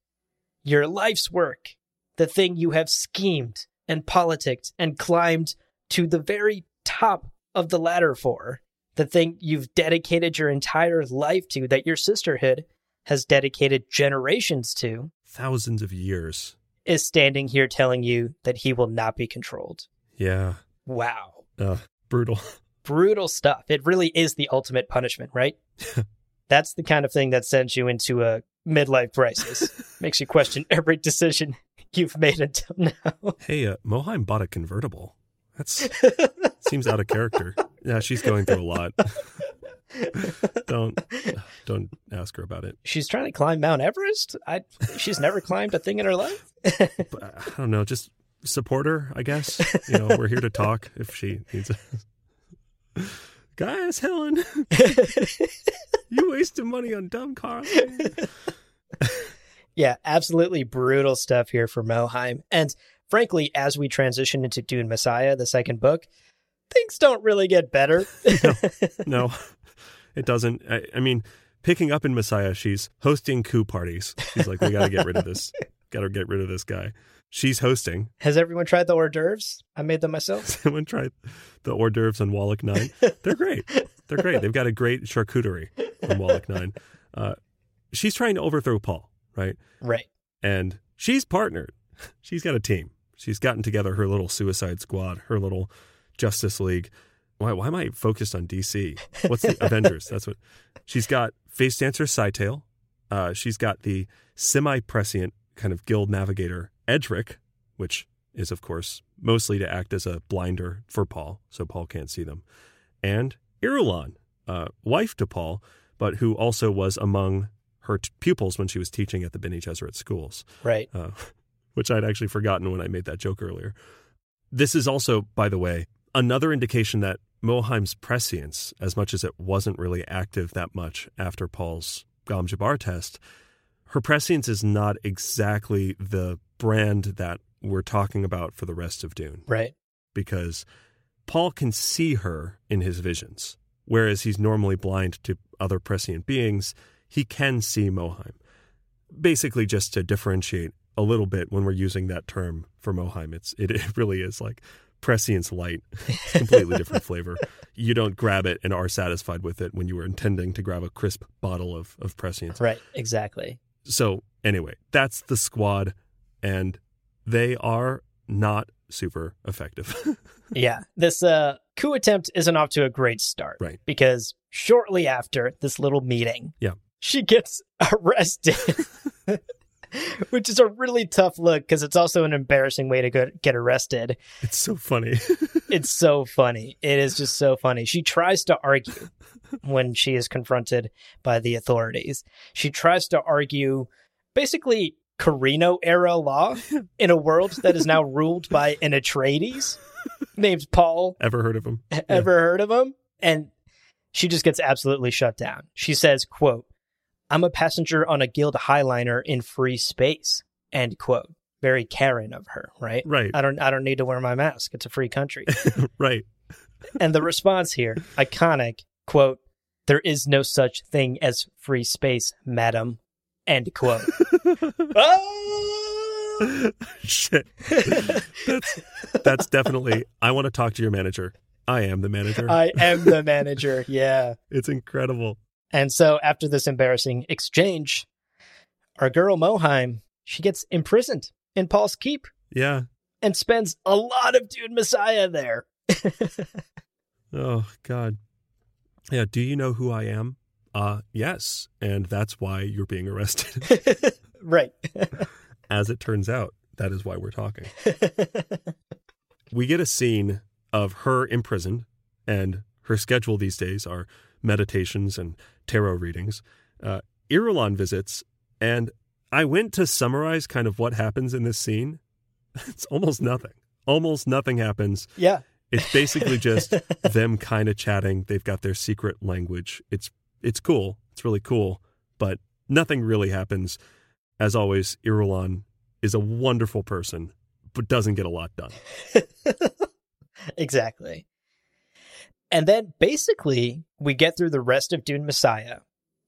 Your life's work, the thing you have schemed and politicked and climbed to the very top of the ladder for, the thing you've dedicated your entire life to, that your sisterhood has dedicated generations to, Thousands of years. is standing here telling you that he will not be controlled. Yeah. Wow. Ugh. Brutal. Brutal stuff. It really is the ultimate punishment, right? That's the kind of thing that sends you into a midlife crisis. Makes you question every decision you've made until now. Hey, uh, Mohiam bought a convertible. That's seems out of character. Yeah, she's going through a lot. don't don't ask her about it. She's trying to climb Mount Everest. I she's never climbed a thing in her life. Uh, I don't know. Just support her, I guess. You know, we're here to talk if she needs. A... Gaius, Helen, you wasted money on dumb cars. yeah, absolutely brutal stuff here for Mohiam. And frankly, as we transition into Dune Messiah, the second book, things don't really get better. no, no, it doesn't. I, I mean, picking up in Messiah, she's hosting coup parties. She's like, we got to get rid of this. Got to get rid of this guy. She's hosting. Has everyone tried the hors d'oeuvres? I made them myself. Someone tried the hors d'oeuvres on Wallach 9. They're great. They're great. They've got a great charcuterie from Wallach 9. Uh, she's trying to overthrow Paul, right? Right. And she's partnered. She's got a team. She's gotten together her little suicide squad, her little Justice League. Why, why am I focused on DC? What's the Avengers? That's what she's got. Face dancer Scytale. Uh, she's got the semi prescient kind of guild navigator Edric, which is, of course, mostly to act as a blinder for Paul, so Paul can't see them, and Irulan, uh, wife to Paul, but who also was among her t- pupils when she was teaching at the Bene Gesserit schools. Right. Uh, which I'd actually forgotten when I made that joke earlier. This is also, by the way, another indication that Mohiam's prescience, as much as it wasn't really active that much after Paul's Gom Jabbar test, her prescience is not exactly the brand that we're talking about for the rest of Dune. Right. Because Paul can see her in his visions, whereas he's normally blind to other prescient beings. He can see Mohiam. Basically, just to differentiate a little bit when we're using that term for Mohiam, it's it, it really is like prescience light, it's completely different flavor. You don't grab it and are satisfied with it when you were intending to grab a crisp bottle of of prescience. Right. Exactly. So anyway, that's the squad, and they are not super effective. yeah. This uh, coup attempt isn't off to a great start. Right. Because shortly after this little meeting, Yeah. she gets arrested. Which is a really tough look because it's also an embarrassing way to go, get arrested. it's so funny. It's so funny. It is just so funny. She tries to argue when she is confronted by the authorities. She tries to argue basically Corrino era law in a world that is now ruled by an Atreides named Paul. Ever heard of him? Ever heard of him? And she just gets absolutely shut down. She says, quote, I'm a passenger on a guild highliner in free space, end quote. Very Karen of her, right? Right. I don't I don't need to wear my mask. It's a free country. right. and the response here, iconic, quote, there is no such thing as free space, madam, end quote. Ah! Shit. That's that's definitely. I want to talk to your manager. I am the manager. I am the manager. Yeah. it's incredible. And so after this embarrassing exchange, our girl Mohiam, she gets imprisoned in Paul's Keep Yeah. and spends a lot of Dune Messiah there. Oh God. Yeah. Do you know who I am? Uh yes. And that's why you're being arrested. right. As it turns out, that is why we're talking. we get a scene of her imprisoned, and her schedule these days are meditations and tarot readings. Uh, Irulan visits, and I went to summarize kind of what happens in this scene. It's almost nothing. Almost nothing happens. yeah. It's basically just them kind of chatting. They've got their secret language. It's it's cool. It's really cool, but nothing really happens. As always, Irulan is a wonderful person, but doesn't get a lot done. exactly. And then basically, we get through the rest of Dune Messiah,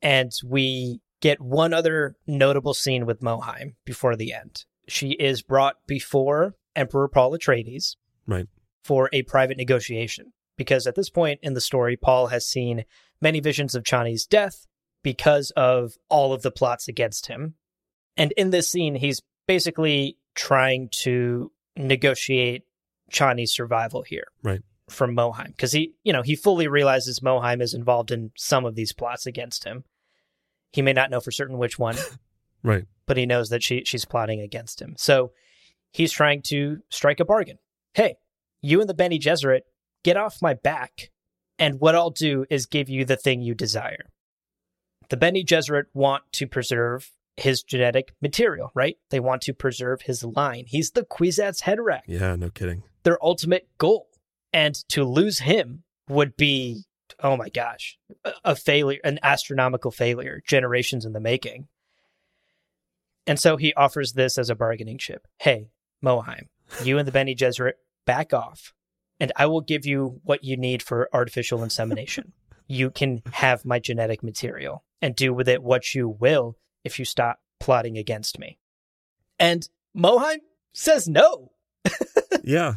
and we get one other notable scene with Mohiam before the end. She is brought before Emperor Paul Atreides Right. for a private negotiation. Because at this point in the story, Paul has seen many visions of Chani's death because of all of the plots against him. And in this scene, he's basically trying to negotiate Chani's survival here Right. From Mohiam because he, you know, he fully realizes Mohiam is involved in some of these plots against him. He may not know for certain which one, Right. but he knows that she she's plotting against him. So he's trying to strike a bargain. Hey, you and the Bene Gesserit, get off my back, and what I'll do is give you the thing you desire. The Bene Gesserit want to preserve his genetic material, right? They want to preserve his line. He's the Kwisatz Haderach, Yeah, no kidding. their ultimate goal. And to lose him would be, oh my gosh, a- failure, an astronomical failure, generations in the making. And so he offers this as a bargaining chip. Hey, Mohiam, you and the Bene Gesserit back off, and I will give you what you need for artificial insemination. you can have my genetic material and do with it what you will if you stop plotting against me. And Mohiam says no. yeah.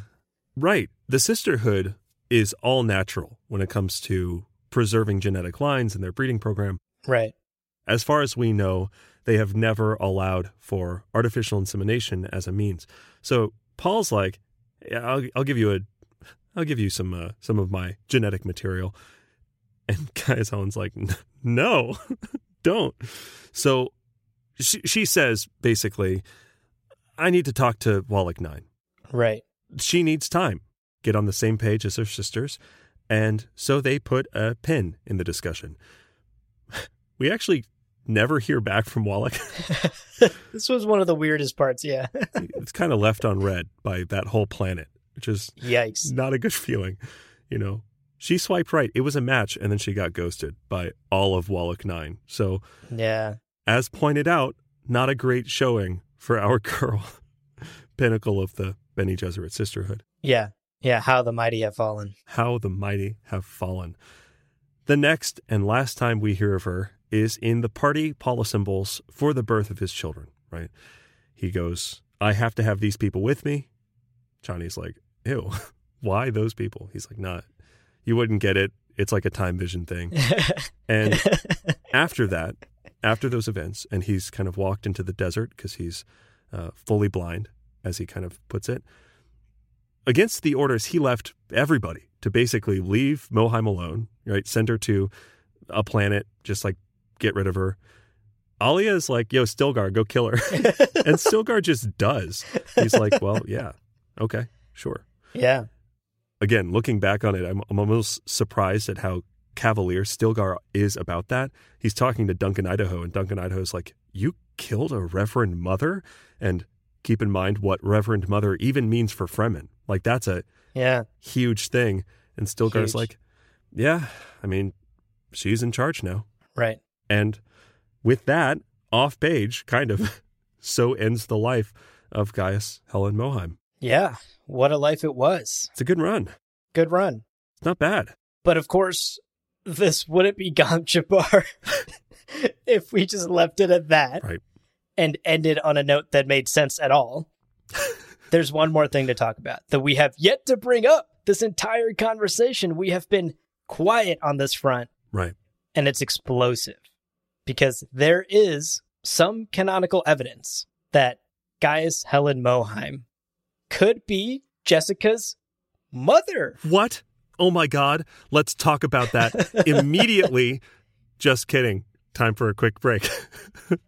Right. The sisterhood is all natural when it comes to preserving genetic lines in their breeding program. Right. As far as we know, they have never allowed for artificial insemination as a means. So Paul's like, yeah, I'll, I'll give you a, I'll give you some, uh, some of my genetic material. And Gaius Helen's like, no, don't. So she, she says basically, I need to talk to Wallach Nine. Right. She needs time, get on the same page as her sisters. And so they put a pin in the discussion. We actually never hear back from Wallach. this was one of the weirdest parts, yeah. it's kind of left on red by that whole planet, which is Yikes. not a good feeling. You know, she swiped right. It was a match, and then she got ghosted by all of Wallach 9. So, Yeah. as pointed out, not a great showing for our girl, pinnacle of the Bene Gesserit sisterhood. Yeah. Yeah. How the mighty have fallen. How the mighty have fallen. The next and last time we hear of her is in the party polysymbols for the birth of his children, right? He goes, I have to have these people with me. Chani's like, ew, why those people? He's like, nah, you wouldn't get it. It's like a time vision thing. And after that, after those events, and he's kind of walked into the desert because he's uh, fully blind, as he kind of puts it. Against the orders, he left everybody to basically leave Mohiam alone, right? Send her to a planet, just like get rid of her. Alia is like, yo, Stilgar, go kill her. and Stilgar just does. He's like, well, yeah, okay, sure. yeah. Again, looking back on it, I'm, I'm almost surprised at how cavalier Stilgar is about that. He's talking to Duncan Idaho, and Duncan Idaho's like, you killed a Reverend Mother? And keep in mind what Reverend Mother even means for Fremen. Like, that's a Yeah. huge thing. And Stilgar's Huge. like, yeah, I mean, she's in charge now. Right. And with that, off page, kind of, so ends the life of Gaius Helen Mohiam. Yeah. What a life it was. It's a good run. Good run. It's not bad. But of course, this wouldn't be Gom Jabbar if we just left it at that Right. And ended on a note that made sense at all. There's one more thing to talk about that we have yet to bring up this entire conversation. We have been quiet on this front, Right. and it's explosive because there is some canonical evidence that Gaius Helen Mohiam could be Jessica's mother. What? Oh my God. Let's talk about that immediately. Just kidding. Time for a quick break.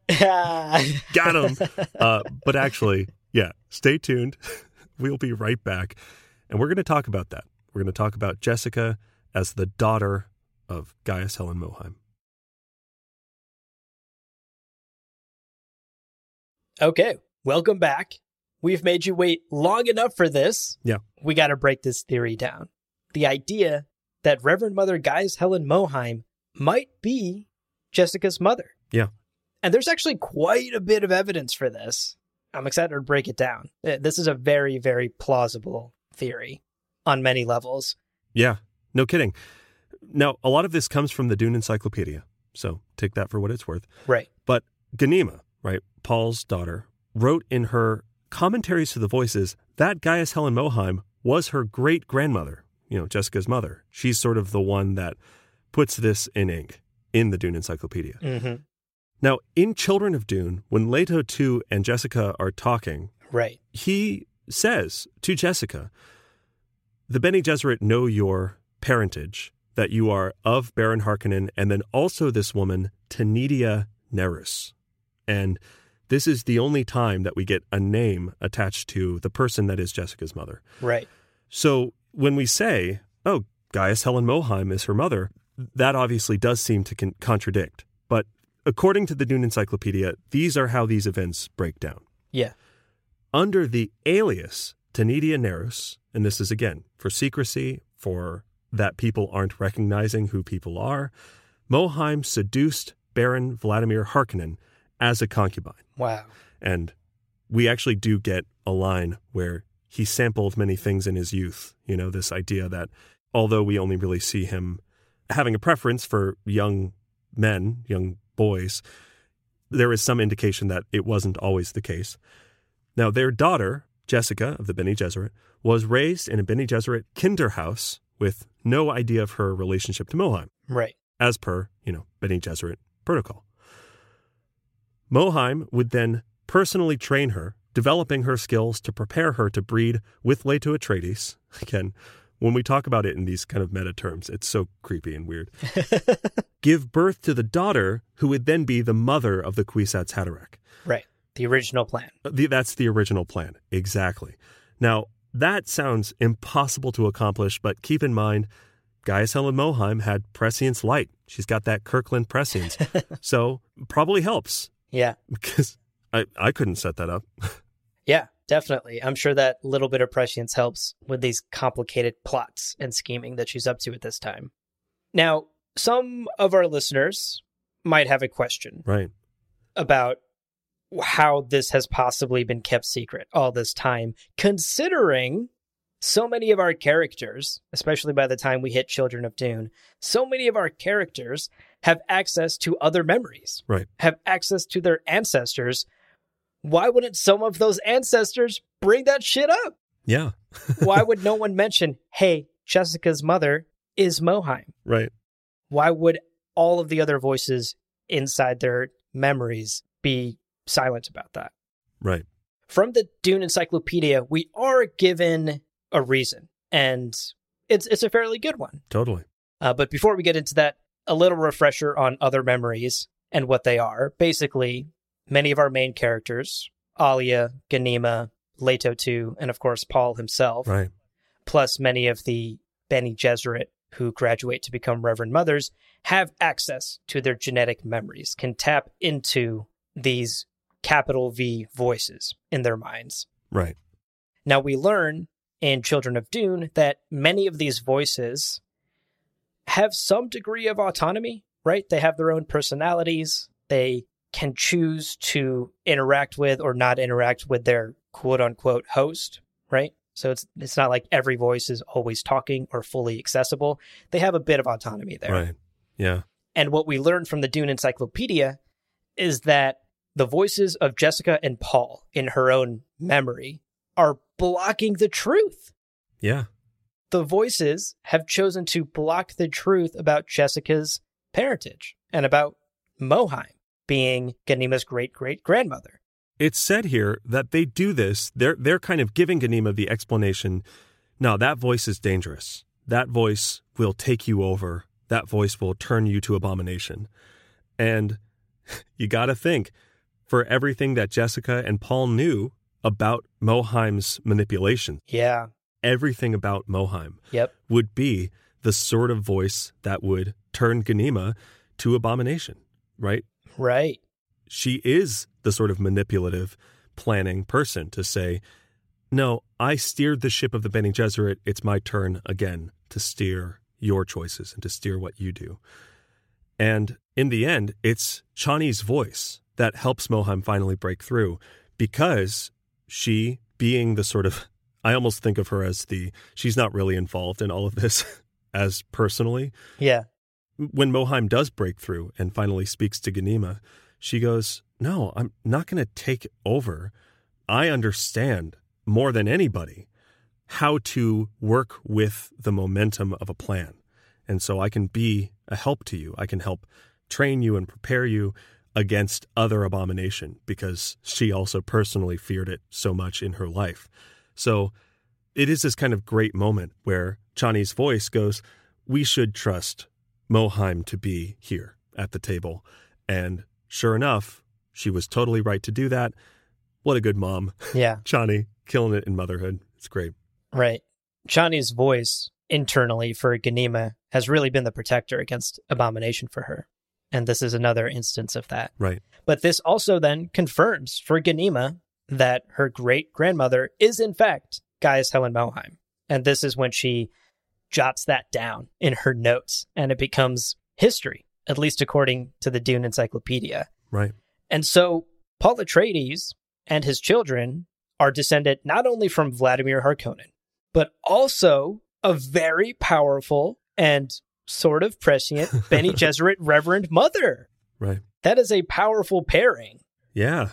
Got him. Uh, but actually, yeah, stay tuned. We'll be right back. And we're going to talk about that. We're going to talk about Jessica as the daughter of Gaius Helen Mohiam. Okay, welcome back. We've made you wait long enough for this. Yeah. We got to break this theory down. The idea that Reverend Mother Gaius Helen Mohiam might be Jessica's mother. Yeah. And there's actually quite a bit of evidence for this. I'm excited to break it down. Uh, This is a very, very plausible theory on many levels. Yeah, no kidding. Now, a lot of this comes from the Dune Encyclopedia. So take that for what it's worth. Right. But Ganima, right, Paul's daughter, wrote in her commentaries to the voices that Gaius Helen Mohiam was her great grandmother, you know, Jessica's mother. She's sort of the one that puts this in ink in the Dune Encyclopedia. Mm-hmm. Now, in Children of Dune, when Leto 2 and Jessica are talking, Right. he says to Jessica, The Bene Gesserit know your parentage, that you are of Baron Harkonnen, and then also this woman, Tanidia Nerus. And this is the only time that we get a name attached to the person that is Jessica's mother. Right. So when we say, oh, Gaius Helen Mohiam is her mother, that obviously does seem to con- contradict. But according to the Dune Encyclopedia, these are how these events break down. Yeah. Under the alias Tanidia Nerus, and this is again for secrecy, for that people aren't recognizing who people are, Mohiam seduced Baron Vladimir Harkonnen as a concubine. Wow. And we actually do get a line where he sampled many things in his youth. You know, this idea that although we only really see him having a preference for young men, young boys, there is some indication that it wasn't always the case. Now, their daughter, Jessica of the Bene Gesserit, was raised in a Bene Gesserit kinder house with no idea of her relationship to Mohiam, Right. as per, you know, Bene Gesserit protocol. Mohiam would then personally train her, developing her skills to prepare her to breed with Leto Atreides. Again, when we talk about it in these kind of meta terms, it's so creepy and weird. Give birth to the daughter who would then be the mother of the Kwisatz Haderach. Right. The original plan. Uh, the, that's the original plan. Exactly. Now, that sounds impossible to accomplish, but keep in mind, Gaius Helen Mohiam had prescience light. She's got that Kirkland prescience. so probably helps Yeah. because I, I couldn't set that up. Yeah, definitely. I'm sure that little bit of prescience helps with these complicated plots and scheming that she's up to at this time. Now, some of our listeners might have a question right. about how this has possibly been kept secret all this time, considering so many of our characters, especially by the time we hit Children of Dune, so many of our characters have access to other memories, Right. have access to their ancestors. Why wouldn't some of those ancestors bring that shit up? Yeah. Why would no one mention, hey, Jessica's mother is Mohiam? Right. Why would all of the other voices inside their memories be silent about that? Right. From the Dune Encyclopedia, we are given a reason, and it's it's a fairly good one. Totally. Uh, but before we get into that, a little refresher on other memories and what they are. Basically, many of our main characters, Alia, Ganima, Leto 2, and of course Paul himself, Right. plus many of the Bene Gesserit who graduate to become Reverend Mothers, have access to their genetic memories, can tap into these capital V voices in their minds. Right. Now, we learn in Children of Dune that many of these voices have some degree of autonomy, right? They have their own personalities. They can choose to interact with or not interact with their quote unquote host, right? So it's it's not like every voice is always talking or fully accessible. They have a bit of autonomy there. Right. Yeah. And what we learned from the Dune Encyclopedia is that the voices of Jessica and Paul in her own memory are blocking the truth. Yeah. The voices have chosen to block the truth about Jessica's parentage and about Mohiam being Ganima's great great grandmother. It's said here that they do this. They're they're kind of giving Ganima the explanation. Now that voice is dangerous. That voice will take you over. That voice will turn you to abomination. And you got to think for everything that Jessica and Paul knew about Mohiam's manipulation, Yeah. everything about Mohiam Yep. would be the sort of voice that would turn Ganima to abomination, right? Right. she is the sort of manipulative, planning person to say, No, I steered the ship of the Bene Gesserit. It's my turn again to steer your choices and to steer what you do. And in the end, it's Chani's voice that helps Mohiam finally break through because she, being the sort of, I almost think of her as the, she's not really involved in all of this as personally, Yeah. When Mohiam does break through and finally speaks to Ganima, she goes, No, I'm not going to take over. I understand more than anybody how to work with the momentum of a plan. And so I can be a help to you. I can help train you and prepare you against other abomination because she also personally feared it so much in her life. So it is this kind of great moment where Chani's voice goes, We should trust Mohiam to be here at the table. And sure enough, she was totally right to do that. What a good mom. Yeah. Chani killing it in motherhood. It's great. Right. Chani's voice internally for Ganima has really been the protector against abomination for her. And this is another instance of that. Right. But this also then confirms for Ganima that her great grandmother is, in fact, Gaius Helen Mohiam. And this is when she jots that down in her notes and it becomes history, at least according to the Dune Encyclopedia. Right. And so Paul Atreides and his children are descended not only from Vladimir Harkonnen, but also a very powerful and sort of prescient Bene Gesserit Reverend Mother. Right. That is a powerful pairing. Yeah.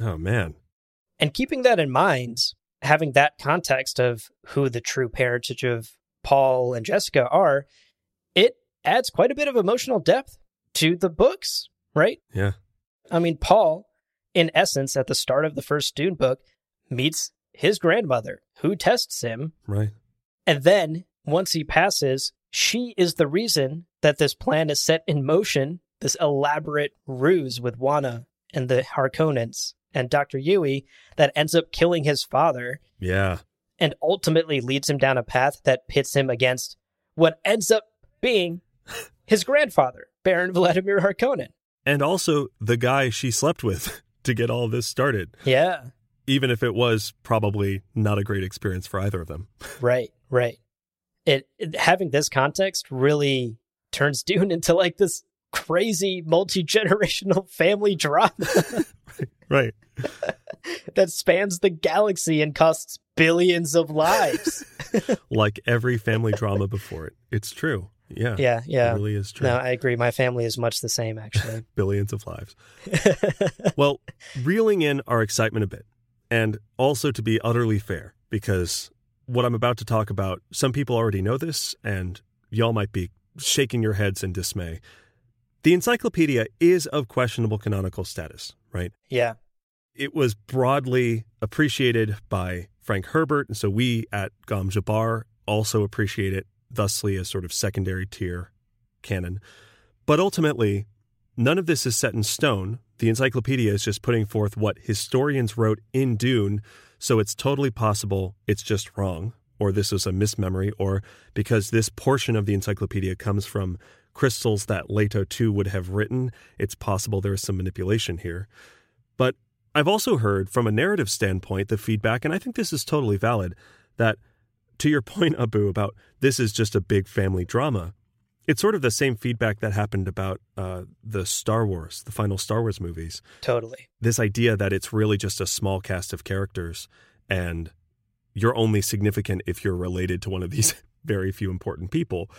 Oh, man. And keeping that in mind, having that context of who the true parentage of Paul and Jessica are, it adds quite a bit of emotional depth to the books, right? Yeah. I mean, Paul, in essence, at the start of the first Dune book, meets his grandmother who tests him. Right. And then once he passes, she is the reason that this plan is set in motion, this elaborate ruse with Wanna and the Harkonnens and Dr. Yueh that ends up killing his father Yeah. And ultimately leads him down a path that pits him against what ends up being his grandfather, Baron Vladimir Harkonnen. And also the guy she slept with to get all this started, Yeah, even if it was probably not a great experience for either of them. right, right. It, it having this context really turns Dune into like this crazy multi-generational family drama Right. that spans the galaxy and costs billions of lives. like every family drama before it. It's true. Yeah. yeah, yeah. It really is true. No, I agree. My family is much the same, actually. Billions of lives. well, reeling in our excitement a bit, and also to be utterly fair, because what I'm about to talk about, some people already know this, and y'all might be shaking your heads in dismay. The encyclopedia is of questionable canonical status, right? yeah, It was broadly appreciated by Frank Herbert, and so we at Gom Jabbar also appreciate it, thusly as sort of secondary tier canon. But ultimately, none of this is set in stone. The encyclopedia is just putting forth what historians wrote in Dune, so it's totally possible it's just wrong, or this is a mismemory, or because this portion of the encyclopedia comes from crystals that Leto too would have written, it's possible there is some manipulation here. But I've also heard from a narrative standpoint the feedback, and I think this is totally valid, that to your point, Abu, about this is just a big family drama, it's sort of the same feedback that happened about uh, the Star Wars, the final Star Wars movies. totally. This idea that it's really just a small cast of characters and you're only significant if you're related to one of these very few important people.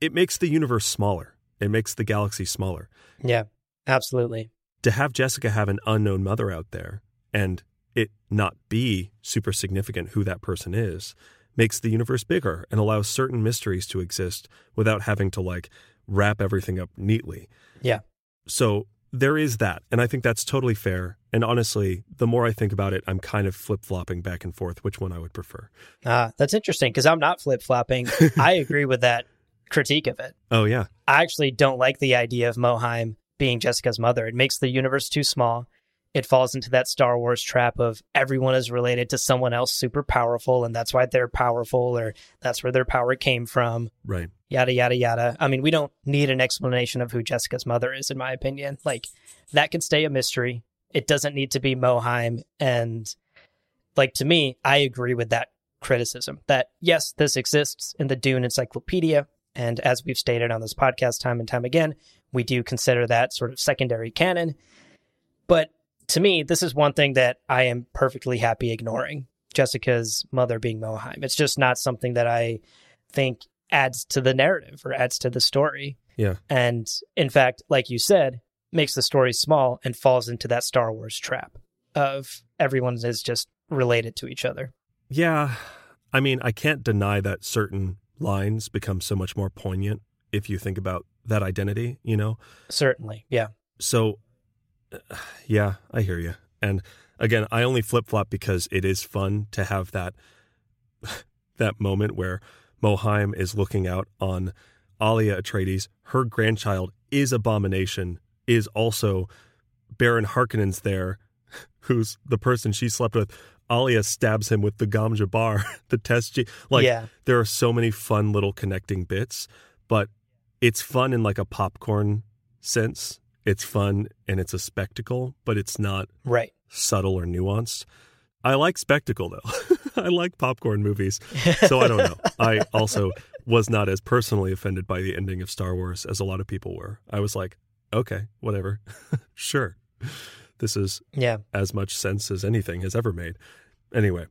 It makes the universe smaller, it makes the galaxy smaller. Yeah, absolutely. To have Jessica have an unknown mother out there and it not be super significant who that person is makes the universe bigger and allows certain mysteries to exist without having to like wrap everything up neatly. Yeah. So there is that. And I think that's totally fair. And honestly, the more I think about it, I'm kind of flip flopping back and forth which one I would prefer. Ah, that's interesting because I'm not flip flopping. I agree with that critique of it. Oh, yeah. I actually don't like the idea of Mohiam being Jessica's mother. It makes the universe too small. It falls into that Star Wars trap of everyone is related to someone else super powerful, and that's why they're powerful, or that's where their power came from. Right. Yada, yada, yada. I mean, we don't need an explanation of who Jessica's mother is, in my opinion. Like, that can stay a mystery. It doesn't need to be Mohiam. And, like, to me, I agree with that criticism that, yes, this exists in the Dune Encyclopedia. And as we've stated on this podcast time and time again, we do consider that sort of secondary canon. But to me, this is one thing that I am perfectly happy ignoring Jessica's mother being Mohiam. It's just not something that I think adds to the narrative or adds to the story. Yeah. And in fact, like you said, makes the story small and falls into that Star Wars trap of everyone is just related to each other. Yeah. I mean, I can't deny that certain lines become so much more poignant if you think about that identity, you know? Certainly. Yeah. So, yeah, I hear you. And again, I only flip flop because it is fun to have that that moment where Mohiam is looking out on Alia Atreides. Her grandchild is Abomination is also Baron Harkonnen's there, who's the person she slept with. Alia stabs him with the Gom Jabbar, the test. G- like, Yeah. there are so many fun little connecting bits, but it's fun in like a popcorn sense. It's fun and it's a spectacle, but it's not Right. subtle or nuanced. I like spectacle though. I like popcorn movies. So I don't know. I also was not as personally offended by the ending of Star Wars as a lot of people were. I was like, okay, whatever. sure. This is Yeah. as much sense as anything has ever made. Anyway,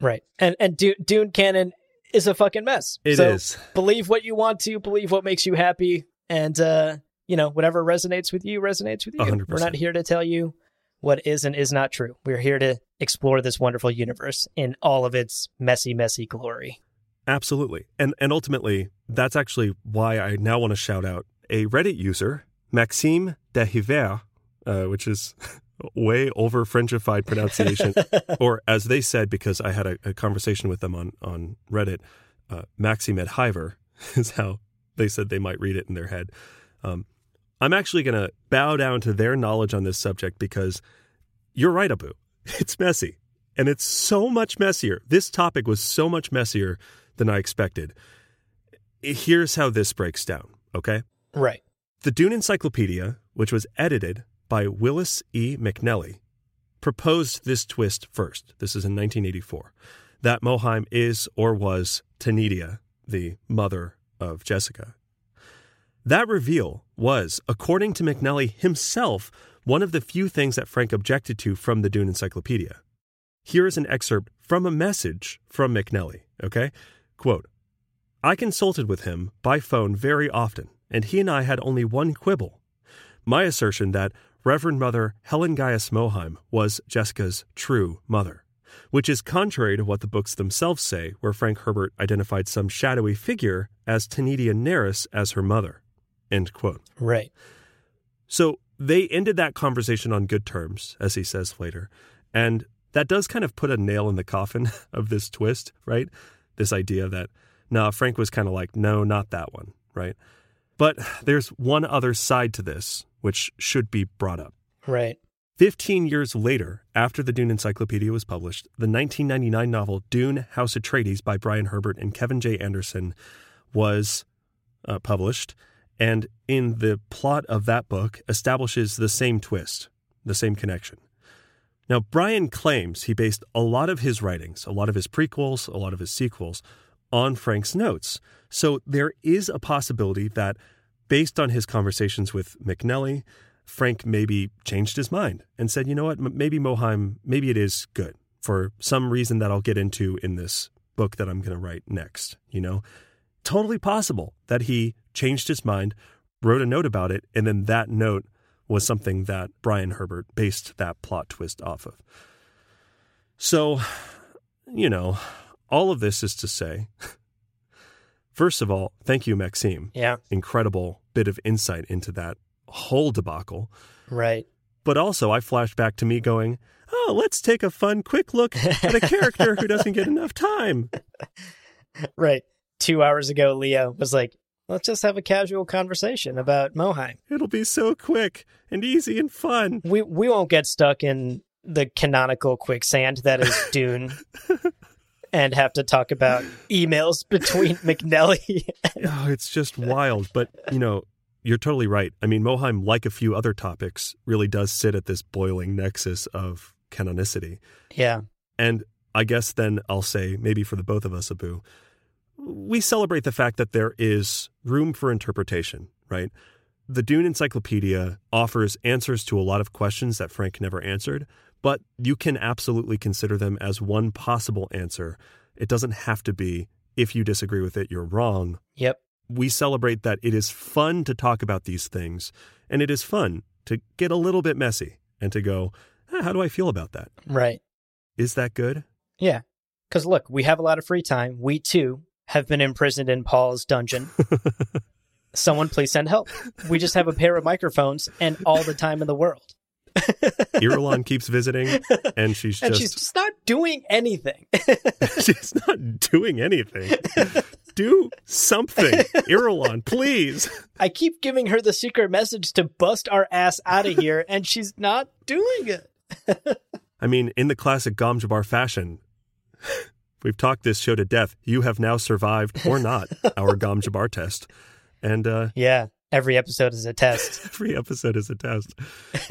Right. And and Dune, Dune canon is a fucking mess. it so is. Believe what you want to. Believe what makes you happy, and uh, you know whatever resonates with you resonates with you. A hundred We're not here to tell you what is and is not true. We're here to explore this wonderful universe in all of its messy, messy glory. Absolutely. And and ultimately, that's actually why I now want to shout out a Reddit user, Maxime de Hiver, uh, which is way over Frenchified pronunciation, or as they said, because I had a, a conversation with them on on Reddit, uh, et Hiver is how they said they might read it in their head. Um, I'm actually going to bow down to their knowledge on this subject because you're right, Abu. It's messy. And it's so much messier. This topic was so much messier than I expected. Here's how this breaks down, okay? Right. The Dune Encyclopedia, which was edited by Willis E. McNelly, proposed this twist first. This is in 1984 that Mohiam is or was Tanidia, the mother of Jessica. That reveal was, according to McNelly himself, one of the few things that Frank objected to from the Dune Encyclopedia. Here is an excerpt from a message from McNelly, okay? Quote I consulted with him by phone very often, and he and I had only one quibble. My assertion that Reverend Mother Helen Gaius Mohiam was Jessica's true mother, which is contrary to what the books themselves say, where Frank Herbert identified some shadowy figure as Tanidia Nerus as her mother. End quote. Right. So they ended that conversation on good terms, as he says later. And that does kind of put a nail in the coffin of this twist, right? This idea that, nah, Frank was kind of like, no, not that one, right? But there's one other side to this, which should be brought up. Right. 15 years later, after the Dune Encyclopedia was published, the 1999 novel Dune House Atreides by Brian Herbert and Kevin J. Anderson was uh, published. And in the plot of that book, establishes the same twist, the same connection. Now, Brian claims he based a lot of his writings, a lot of his prequels, a lot of his sequels, on Frank's notes. So there is a possibility that, based on his conversations with McNelly, Frank maybe changed his mind and said, you know what, maybe Mohiam, maybe it is good for some reason that I'll get into in this book that I'm going to write next, you know? Totally possible that he changed his mind, wrote a note about it, and then that note was something that Brian Herbert based that plot twist off of. So, you know, all of this is to say, first of all, thank you, Maxime. Yeah. Incredible bit of insight into that whole debacle. Right. But also, I flashed back to me going, oh, let's take a fun, quick look at a character who doesn't get enough time. Right. Two hours ago, Leo was like, let's just have a casual conversation about Mohiam. It'll be so quick and easy and fun. We we won't get stuck in the canonical quicksand that is Dune and have to talk about emails between McNelly. Oh, it's just wild. But, you know, you're totally right. I mean, Mohiam, like a few other topics, really does sit at this boiling nexus of canonicity. yeah. And I guess then I'll say, maybe for the both of us, Abu, we celebrate the fact that there is room for interpretation, right? The Dune Encyclopedia offers answers to a lot of questions that Frank never answered, but you can absolutely consider them as one possible answer. It doesn't have to be, if you disagree with it, you're wrong. Yep. We celebrate that it is fun to talk about these things, and it is fun to get a little bit messy and to go, "Ah, how do I feel about that? Right. Is that good? Yeah. Because look, we have a lot of free time. We too have been imprisoned in Paul's dungeon. Someone please send help. We just have a pair of microphones and all the time in the world. Irulan keeps visiting, and she's And just she's just not doing anything. she's not doing anything. Do something. Irulan, please. I keep giving her the secret message to bust our ass out of here, and she's not doing it. I mean, in the classic Gom Jabbar fashion, we've talked this show to death. You have now survived or not our Gom Jabbar test. And uh, Yeah, every episode is a test. every episode is a test,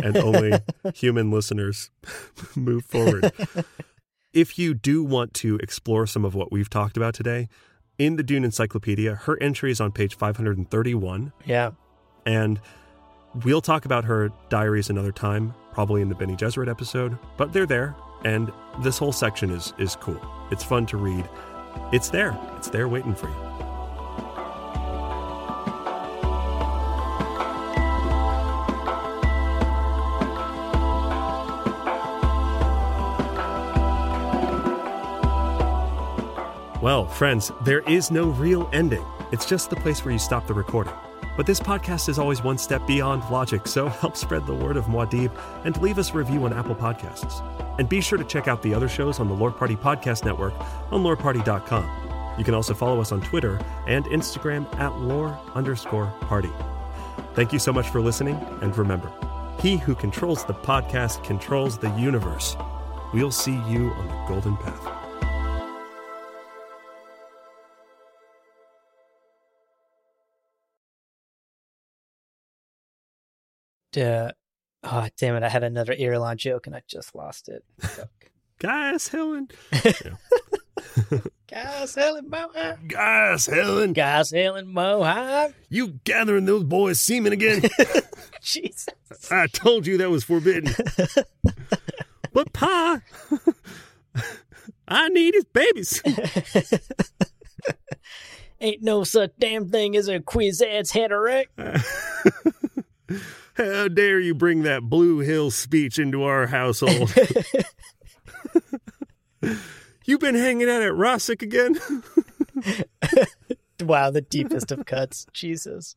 and only human listeners move forward. If you do want to explore some of what we've talked about today, in the Dune Encyclopedia, her entry is on page 531, Yeah. and we'll talk about her diaries another time, probably in the Bene Gesserit episode, but they're there, and this whole section is, is cool. It's fun to read. It's there. It's there waiting for you. Well, friends, there is no real ending. It's just the place where you stop the recording. But this podcast is always one step beyond logic, so help spread the word of Muad'Dib and leave us a review on Apple Podcasts. And be sure to check out the other shows on the Lore Party Podcast Network on loreparty.com. You can also follow us on Twitter and Instagram at lore underscore party. Thank you so much for listening, and remember, he who controls the podcast controls the universe. We'll see you on the golden path. Uh, oh, damn it. I had another Irulan joke and I just lost it. Guys, Helen. Guys, Helen Mohawk. Guys, Helen. Guys, Helen Mohawk. You gathering those boys' semen again? Jesus. I told you that was forbidden. but Pa, I need his babies. Ain't no such damn thing as a Kwisatz Haderach. How dare you bring that Blue Hill speech into our household? You've been hanging out at Rossak again? Wow, the deepest of cuts. Jesus.